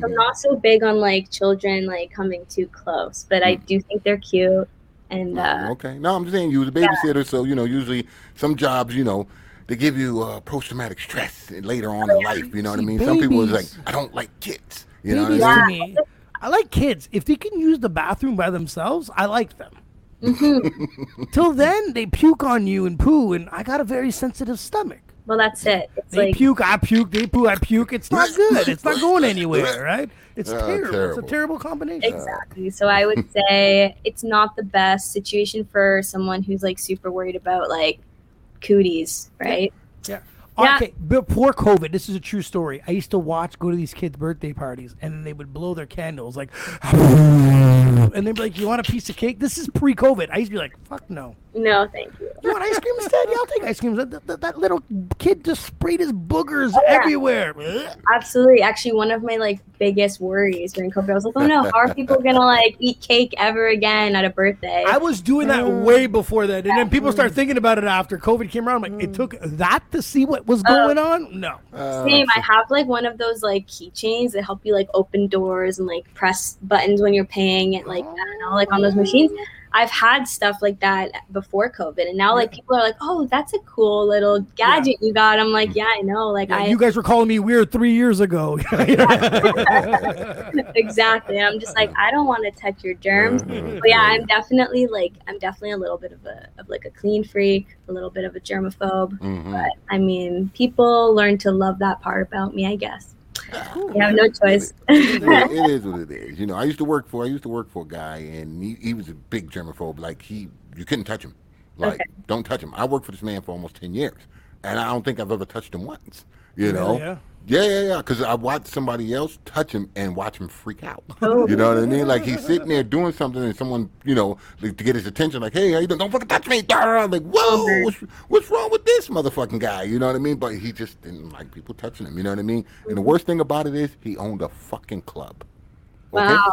I'm not so big on like children like coming too close, but I do think they're cute. And uh, Oh, okay. No, I'm just saying you was a babysitter, so you know usually some jobs, you know, they give you uh, post traumatic stress later on in life. You know what I See, mean? Some people is like, I don't like kids. You know what Babies I mean? To me, I like kids. If they can use the bathroom by themselves, I like them. mhm. Till then, they puke on you and poo, and I got a very sensitive stomach. well, that's it. It's They like puke, I puke, they poo, I puke. It's not good. It's not going anywhere, right? It's Ah, terrible. It's a terrible. terrible combination. exactly. So I would say it's not the best situation for someone who's like super worried about like cooties, right? Yeah. Yeah. Okay, before COVID, this is a true story. I used to watch, go to these kids' birthday parties, and then they would blow their candles like, and they'd be like, "You want a piece of cake?" This is pre-COVID. I used to be like, "Fuck no." No, thank you. You want ice cream instead? Yeah, I'll take ice cream. That, that, that little kid just sprayed his boogers yeah. everywhere. Absolutely. Actually, one of my like biggest worries during COVID, I was like, oh no, how are people gonna like eat cake ever again at a birthday? I was doing that Mm. way before that, and then people start thinking about it after COVID came around. I'm like, Mm. it took that to see what was Uh, going on. No, Uh, Same. I have like one of those like keychains that help you like open doors and like press buttons when you're paying it, like I don't know, like on those machines. I've had stuff like that before COVID, and now like people are like, "Oh, that's a cool little gadget you got." I'm like, "Yeah, I know." Like Yeah, I you guys were calling me weird three years ago. exactly. I'm just like, I don't want to touch your germs. Mhm. But yeah, I'm definitely like, I'm definitely a little bit of a of like a clean freak, a little bit of a germaphobe. Mhm. But I mean, people learn to love that part about me, I guess. You have no choice. it, it is what it is. You know, I used to work for I used to work for a guy, and he, he was a big germaphobe. Like he, you couldn't touch him. Like Okay. don't touch him. I worked for this man for almost ten years, and I don't think I've ever touched him once. You Really, know. yeah? Yeah, yeah, yeah. Because I watched somebody else touch him and watch him freak out. Oh. You know what I mean? Like he's sitting there doing something, and someone, you know, like, to get his attention, like, "Hey, how you doing? Don't fucking touch me!" I'm like, "Whoa, what's, what's wrong with this motherfucking guy?" You know what I mean? But he just didn't like people touching him. You know what I mean? And the mm-hmm. worst thing about it is he owned a fucking club. Wow.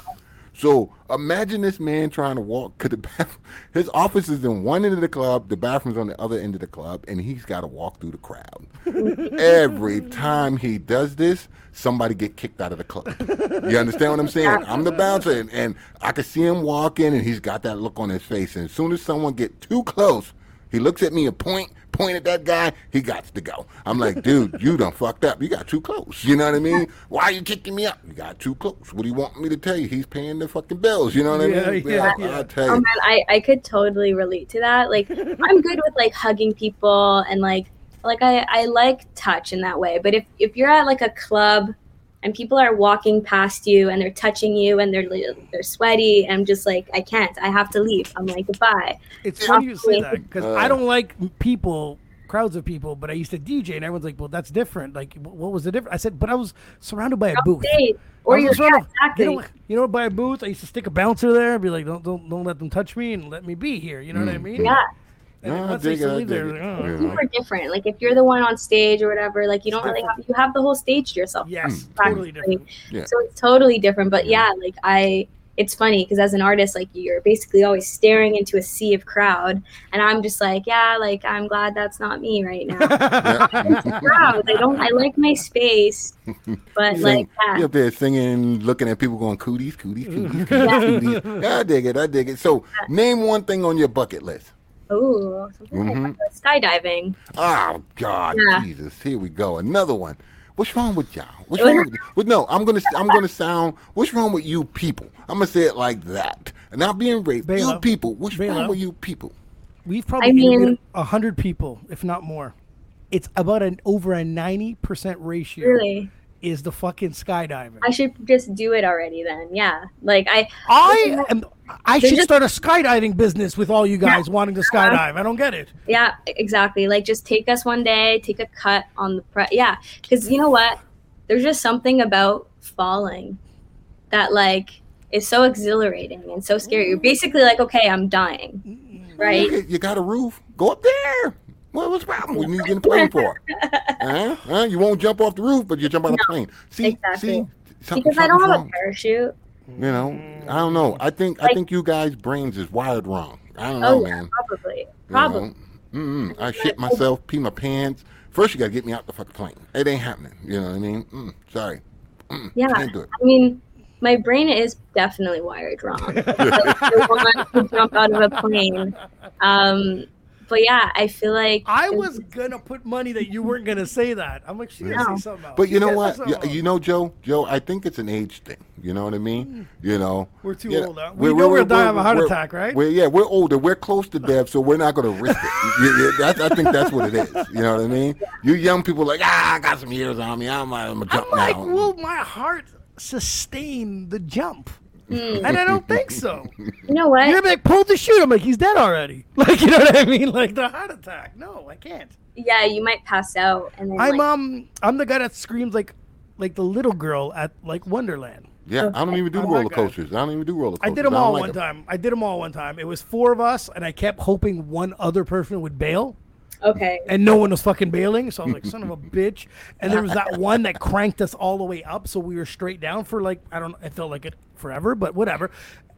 So imagine this man trying to walk to the bathroom. His office is in one end of the club, the bathroom's on the other end of the club, and he's got to walk through the crowd. Every time he does this, somebody get kicked out of the club. You understand what I'm saying? I'm the bouncer, and, and I can see him walking, and he's got that look on his face. And as soon as someone get too close, he looks at me and point, point at that guy. He got to go. I'm like, dude, you done fucked up. You got too close. You know what I mean? Why are you kicking me out? You got too close. What do you want me to tell you? He's paying the fucking bills. You know what I mean? yeah, I- yeah. I'll tell Oh man, I, I could totally relate to that. Like I'm good with like hugging people and like like I, I like touch in that way. But if, if you're at like a club and people are walking past you and they're touching you and they're li- they're sweaty, I'm just like I can't. I have to leave. I'm like goodbye. It's funny you say that because Uh. I don't like people, crowds of people, but I used to DJ and everyone's like, well, that's different. Like, what was the difference? I said, but I was surrounded by a booth. Date. Or you're yeah, exactly. You know, you know, by a booth, I used to stick a bouncer there and be like, don't, don't, don't let them touch me and let me be here. You know what I mean? yeah. And No, once I dig it, to I leave dig there, it. like, oh, Yeah. Super different. Like if you're the one on stage or whatever, like you don't really have you have the whole stage to yourself. Yes, practically. totally different. Yeah. So it's totally different. But yeah, like I it's funny because as an artist, like you're basically always staring into a sea of crowd, and I'm just like, yeah, like I'm glad that's not me right now. crowd, I don't, I like my space, but Sing, like, you yeah, up there singing, looking at people going cooties, cooties, cooties, cooties, cooties. I dig it. I dig it. So, name one thing on your bucket list. Ooh, something like that. skydiving. Oh God, Yeah. Jesus! Here we go. Another one. What's wrong with y'all? What's wrong with? Well, no, I'm gonna I'm gonna sound. What's wrong with you people? I'm gonna say it like that. And not being raped. You Bela. people. What's wrong with you people? We've probably I mean- a hundred people, if not more. It's about an over a ninety percent ratio. Really, is the fucking skydiving. I should just do it already. Then, yeah, like I, I am. I should just- start a skydiving business with all you guys wanting to skydive. I don't get it. Yeah, exactly. Like just take us one day, take a cut on the pre. Yeah, because you know what? There's just something about falling that like is so exhilarating and so scary. You're basically like, okay, I'm dying, right? You, you got a roof? Go up there. What, what's the problem? What are you getting a plane for? huh? Huh? You won't jump off the roof, but you jump out of a plane. See, exactly. see, something, Because I don't have a parachute. You know, I don't know. I think I think you guys' brains is wired wrong. I don't know, Oh yeah, man. probably, You probably. know? Mm-mm. I shit myself, pee my pants. First, you gotta get me out the fucking plane. It ain't happening. You know what I mean? Mm, sorry. Mm, Yeah. Can't do it. I mean, my brain is definitely wired wrong. like, I want to jump out of a plane. Um, but yeah, I feel like I was gonna put money that you weren't gonna say that. I'm like, she's gonna No. say something else. But you know what? gonna You, something you else. know, Joe. Joe, I think it's an age thing. You know what I mean? You know, We're too Yeah, old. Huh? We know we're gonna die of a heart we're- attack, right? We're, yeah, we're older. We're close to death, so we're not going to risk it. Yeah, yeah, that's, I think that's what it is. You know what I mean? You young people like, ah, I got some years on me. I'm, I'm gonna jump I'm like, now. will my heart sustain the jump? Mm. And I don't think so. you know what? You're gonna like, pull the chute. I'm like, he's dead already. Like, you know what I mean? Like the heart attack. No, I can't. yeah, you might pass out, and then I'm like, um, I'm the guy that screams like, like the little girl at like Wonderland. yeah, I don't even do I'm roller coasters. I don't even do roller coasters. I did them don't all like one 'em. time. I did them all one time. It was four of us, and I kept hoping one other person would bail, okay, and no one was fucking bailing. So I was like, son of a bitch. And there was that one that cranked us all the way up, so we were straight down for like I don't. Know, it felt like it forever, but whatever.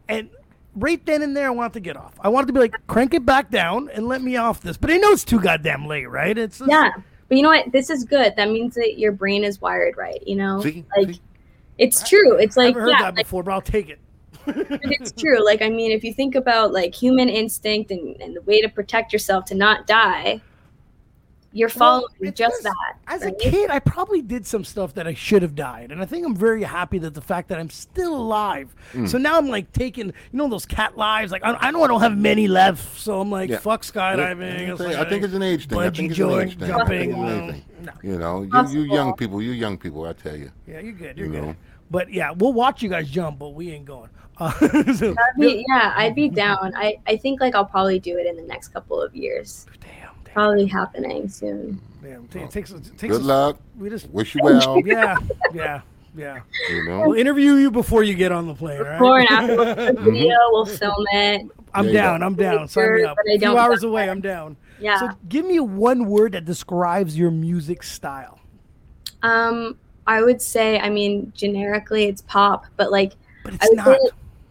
And right then and there, I wanted to get off. I wanted to be like, crank it back down and let me off this. But I know it's too goddamn late, right? It's just- yeah. But you know what? This is good. That means that your brain is wired right. You know, See? like See? it's true. It's like I like haven't heard yeah, that like, before, but I'll take it. It's true. Like I mean, if you think about like human instinct and, and the way to protect yourself to not die, you're following it's just just- that. As a kid, I probably did some stuff that I should have died, and I think I'm very happy that the fact that I'm still alive. Mm. So now I'm like taking, you know, those cat lives. Like I, I know I don't have many left, so I'm like, Yeah. fuck skydiving. I It's think, like, I think it's an age thing. I bungee think it's an age thing. Jumping. it's an age well, thing. no. You know, you, you young people, you young people, I tell you. Yeah, you're good. You're You good. know. But yeah, we'll watch you guys jump, but we ain't going. Uh, so, be, yeah, I'd be down. I, I think like I'll probably do it in the next couple of years. damn, damn, Probably happening soon. damn. It takes, it takes Good us- luck. We just, Wish you well. yeah, yeah, yeah. You We'll interview you before you get on the plane, all right? Before and after we'll put the video, we'll film it. I'm There down. go. I'm down. Sign me Sure, up. but I A few hours die. away. I'm down. Yeah. So give me one word that describes your music style. Um, I would say, I mean, generically it's pop, but like But it's would not. say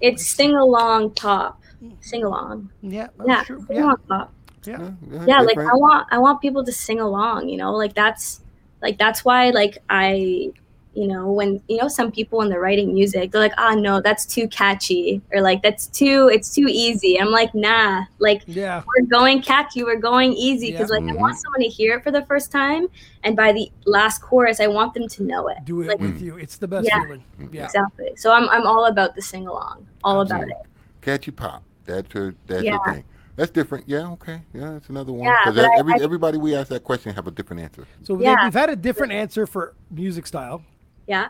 it's sing along pop. Sing along. Yeah, that's Yeah, true. sing Yeah, along pop. Yeah. yeah like different. i want i want people to sing along you know like that's like that's why like i you know when you know some people when they're writing music they're like oh no that's too catchy or like that's too it's too easy i'm like nah like Yeah. we're going catchy we're going easy because Yeah. like i mm-hmm. want someone to hear it for the first time and by the last chorus i want them to know it Do it Like- with you. It's the best Yeah. feeling. Yeah. exactly so i'm, I'm all about the sing along all about it Catchy pop. That's her. That's Yeah. her thing. That's different. Yeah. Okay. Yeah. That's another one. Because but I- every, I- everybody we ask that question have a different answer. So we- Yeah. we've had a different answer for music style, yeah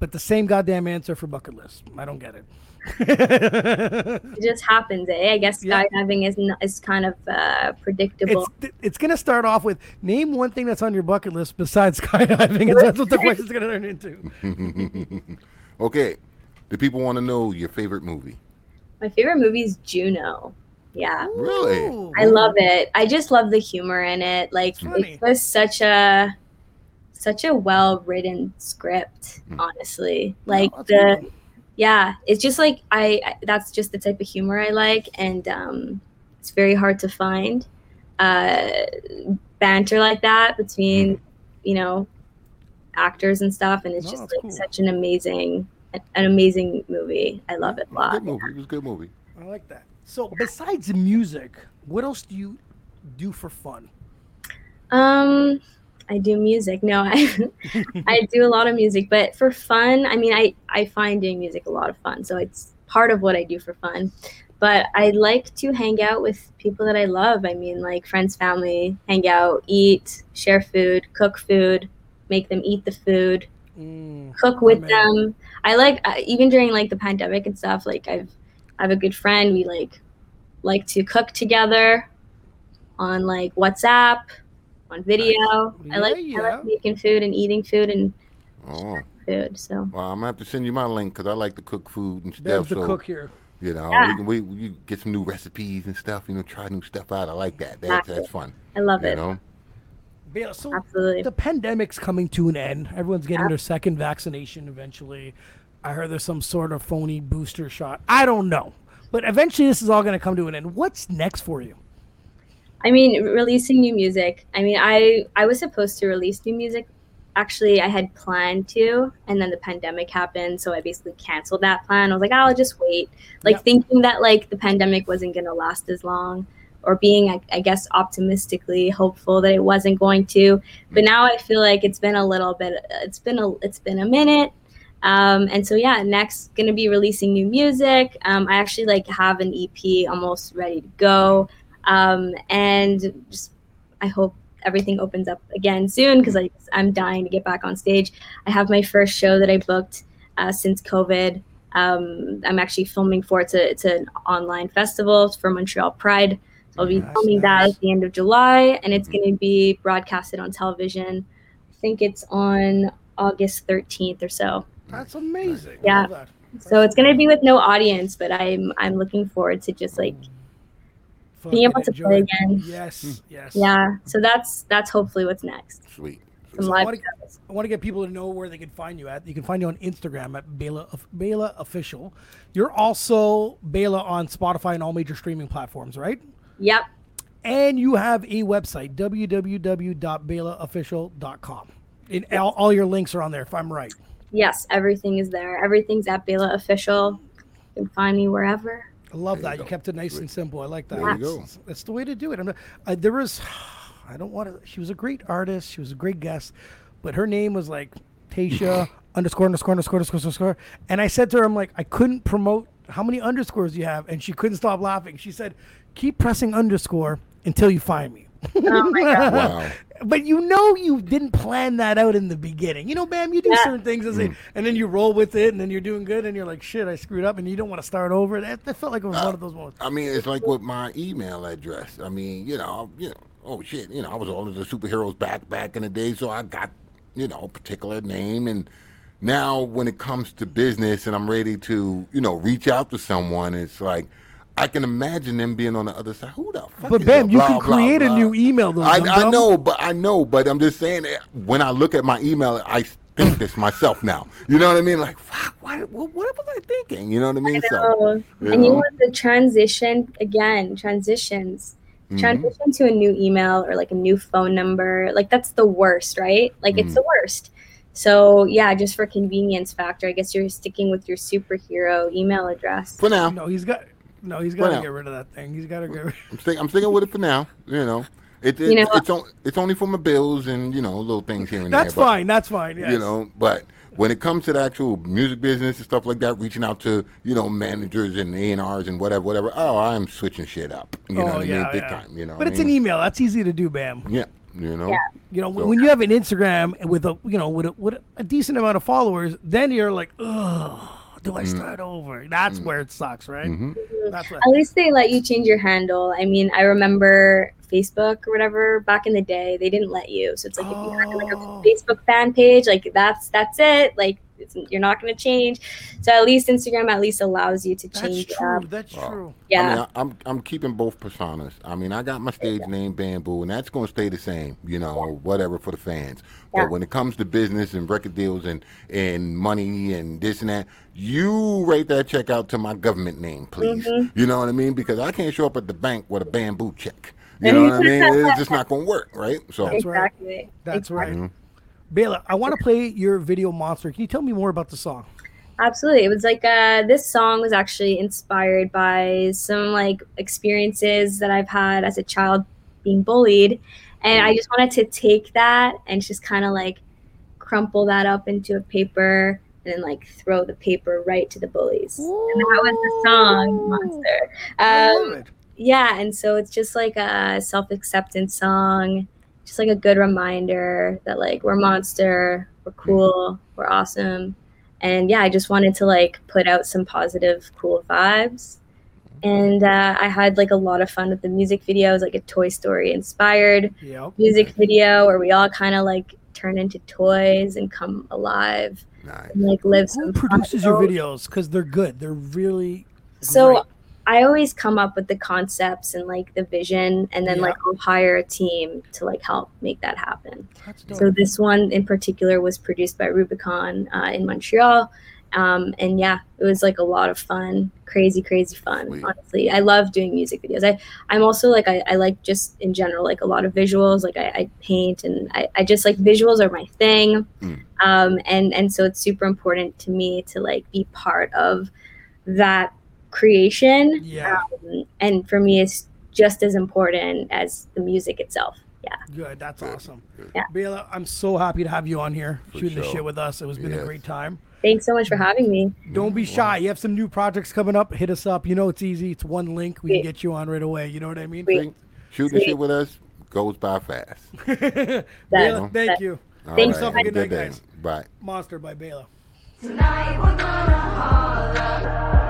but the same goddamn answer for bucket list. I don't get it. it just happens eh i guess Yeah. skydiving is, n- is kind of uh, predictable it's it's gonna start off with name one thing that's on your bucket list besides skydiving, and that's what the question's gonna turn into. Okay. do people want to know your favorite movie. My favorite movie is Juno. Yeah. Really? Ooh. I love it. I just love the humor in it. Like Funny. it's just such a such a well written script, Mm. honestly. Like that's the good. yeah, it's just like I I- that's just the type of humor I like and um it's very hard to find uh banter like that between, you know, actors and stuff and it's No, just like cool. such an amazing an amazing movie. I love it a lot. Good movie. It was a good movie. I like that. So besides music, what else do you do for fun? Um, I do music. No, I I do a lot of music, but for fun, I mean, I I find doing music a lot of fun. So it's part of what I do for fun. But I like to hang out with people that I love. I mean, like friends, family, hang out, eat, share food, cook food, make them eat the food, Mm, cook with man. them. I like uh, even during like the pandemic and stuff. Like I've I have a good friend. We like like to cook together on like WhatsApp, on video. I like I like making food and eating food and Oh. food. So Well, I'm gonna have to send you my link because I like to cook food and Bev's stuff. the so cook here. you know, Yeah. we can we, we get some new recipes and stuff. You know, try new stuff out. I like that. That's Exactly. that's fun. I love You it. know. Bela, so Absolutely. the pandemic's coming to an end. Everyone's getting Yeah. their second vaccination eventually. I heard there's some sort of phony booster shot. I don't know. But eventually this is all going to come to an end. What's next for you? I mean, releasing new music. I mean, I I was supposed to release new music. Actually, I had planned to, and then the pandemic happened, so I basically canceled that plan. I was like, "Oh, I'll just wait. Like Yep. thinking that like the pandemic wasn't gonna last as long, or being, I, I guess, optimistically hopeful that it wasn't going to. But now I feel like it's been a little bit. It's been a it's been a minute. Um, and so yeah, next gonna be releasing new music. Um, I actually like have an EP almost ready to go um, and just I hope everything opens up again soon because I'm dying to get back on stage. I have my first show that I booked uh, since COVID. Um, I'm actually filming for it's a it's an online festival for Montreal Pride. So I'll be Nice, filming that at the end of July, and it's going to be broadcasted on television. I think it's on August 13th or so. That's amazing. Yeah. love that. So it's going to be with no audience, but I'm I'm looking forward to just like being able to play enjoy it. again. Yes, hmm. yes. Yeah, so that's that's hopefully what's next. Sweet. Some So I live wanna- I want to get people to know where they can find you at. You can find you on Instagram at Bela, Bela Official. You're also Bela on Spotify and all major streaming platforms, right? Yep. And you have a website, www.belaofficial.com. And all, all your links are on there, if I'm right. Yes, everything is there. Everything's at Bela Official. You can find me wherever. I love There that. you You kept it nice and simple. I like that. There you That's- go. That's the way to do it. I'm not, I, there was, I don't want to. She was a great artist. She was a great guest, but her name was like Tasha underscore underscore underscore underscore underscore. And I said to her, I'm like, I couldn't promote how many underscores you have, and she couldn't stop laughing. She said, keep pressing underscore until you find me. Oh my god. Wow. But you know you didn't plan that out in the beginning. You know, Bam, you do Yeah. certain things as a, mm. and then you roll with it, and then you're doing good, and you're like, shit, I screwed up, and you don't want to start over. That, that felt like it was one of those moments. I mean, it's like with my email address. I mean, you know, you know, oh shit, you know, I was all of the superheroes back back in the day, so I got, you know, a particular name, and now when it comes to business, and I'm ready to, you know, reach out to someone, it's like. I can imagine them being on the other side. Who the fuck? But is Bam, a you blah, can blah, create a blah? new email though. I, I know, but I know, but I'm just saying. When I look at my email, I think this myself now. You know what I mean? Like, fuck, what, what, what was I thinking? You know what I mean? So, Oh, you and you know? know the transition again, transitions. Mm-hmm. Transition to a new email or like a new phone number. Like that's the worst, right? Like Mm-hmm. it's the worst. So yeah, just for convenience factor, I guess you're sticking with your superhero email address. for now, No, he's got. No, he's got to get rid of that thing. He's got to get rid. I'm sticking. I'm sticking with it for now. You know, it, it, You know- it's on, it's only for my bills and you know little things here and That's there. but, fine. That's fine. Yes. You know, but when it comes to the actual music business and stuff like that, reaching out to you know managers and A and R's and whatever, whatever. Oh, I'm switching shit up. You know Oh, what I yeah, mean? Big yeah. time. You know, But what it's I an email. That's easy to do, Bam. Yeah. You know. Yeah. You know, So- when you have an Instagram with a you know with a, with a decent amount of followers, then you're like, ugh, do. I start over? That's where it sucks, right? Mm-hmm. That's what. At least they let you change your handle. I mean, I remember Facebook or whatever back in the day, they didn't let you. So it's like if you had like a Oh. Facebook fan page, like that's that's it. Like it's, you're not going to change. So at least Instagram at least allows you to change it true. up. That's Wow. true. Yeah. I mean, I, I'm I'm keeping both personas. I mean, I got my stage name Bamboo, and that's going to stay the same. You know, whatever for the fans. Yeah. But when it comes to business and record deals and and money and this and that, you write that check out to my government name, please. Mm-hmm. You know what I mean? Because I can't show up at the bank with a bamboo check. You know what I mean? It's just not going to work, right? So That's right. exactly. That's Exactly. right. Bela, I want to play your video monster. Can you tell me more about the song? Absolutely. It was like uh, this song was actually inspired by some like experiences that I've had as a child being bullied. And I just wanted to take that and just kind of like crumple that up into a paper and then like throw the paper right to the bullies. And that was the song Monster. Um, yeah, and so it's just like a self acceptance song, just like a good reminder that like we're monster, we're cool, we're awesome. And yeah, I just wanted to like put out some positive, cool vibes. And uh, I had like a lot of fun with the music video. It was like a Toy Story inspired Yep. music video where we all kind of like turn into toys and come alive nice. and like live Who some produces your videos? Because they're good. They're really. so great. I always come up with the concepts and like the vision, and then Yeah. like I'll hire a team to like help make that happen. So this one in particular was produced by Rubicon uh, in Montreal, um, and yeah, it was like a lot of fun, crazy, crazy fun. Sweet. Honestly, I love doing music videos. I I'm also like I, I like just in general like a lot of visuals. Like I, I paint and I, I just like visuals are my thing, Mm. um, and and so it's super important to me to like be part of that creation. Yeah. Um, and for me, it's just as important as the music itself. Yeah. Good. That's awesome. Yeah. Bela, I'm so happy to have you on here For shooting the shit with us. It was been a great time. Thanks so much for having me. Don't be shy. You have some new projects coming up. Hit us up. You know it's easy. It's one link. We can get you on right away. You know what I mean? Sweet. Shooting Sweet. shit with us goes by fast. Bela, That- thank that- you. All Thanks right, so have a much. good Good night, guys. Bye. Monster by Bela. Tonight we're gonna holler.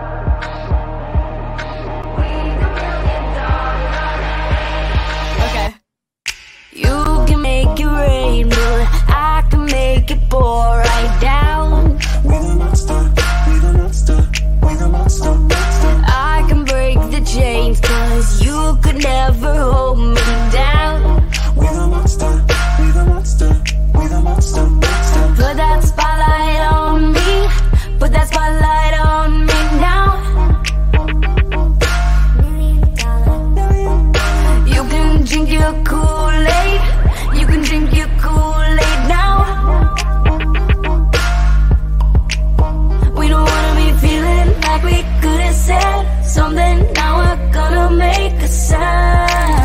make it rain, but I can make it pour right down. We're the monster, we're the monster, we're the monster, monster. I can break the chains, cause you could never hold me down. We're the monster, we're the monster, we're the monster, monster. Put that spotlight on me, put that spotlight on me now. You can drink your Kool-Aid said something, now we're gonna make a sound.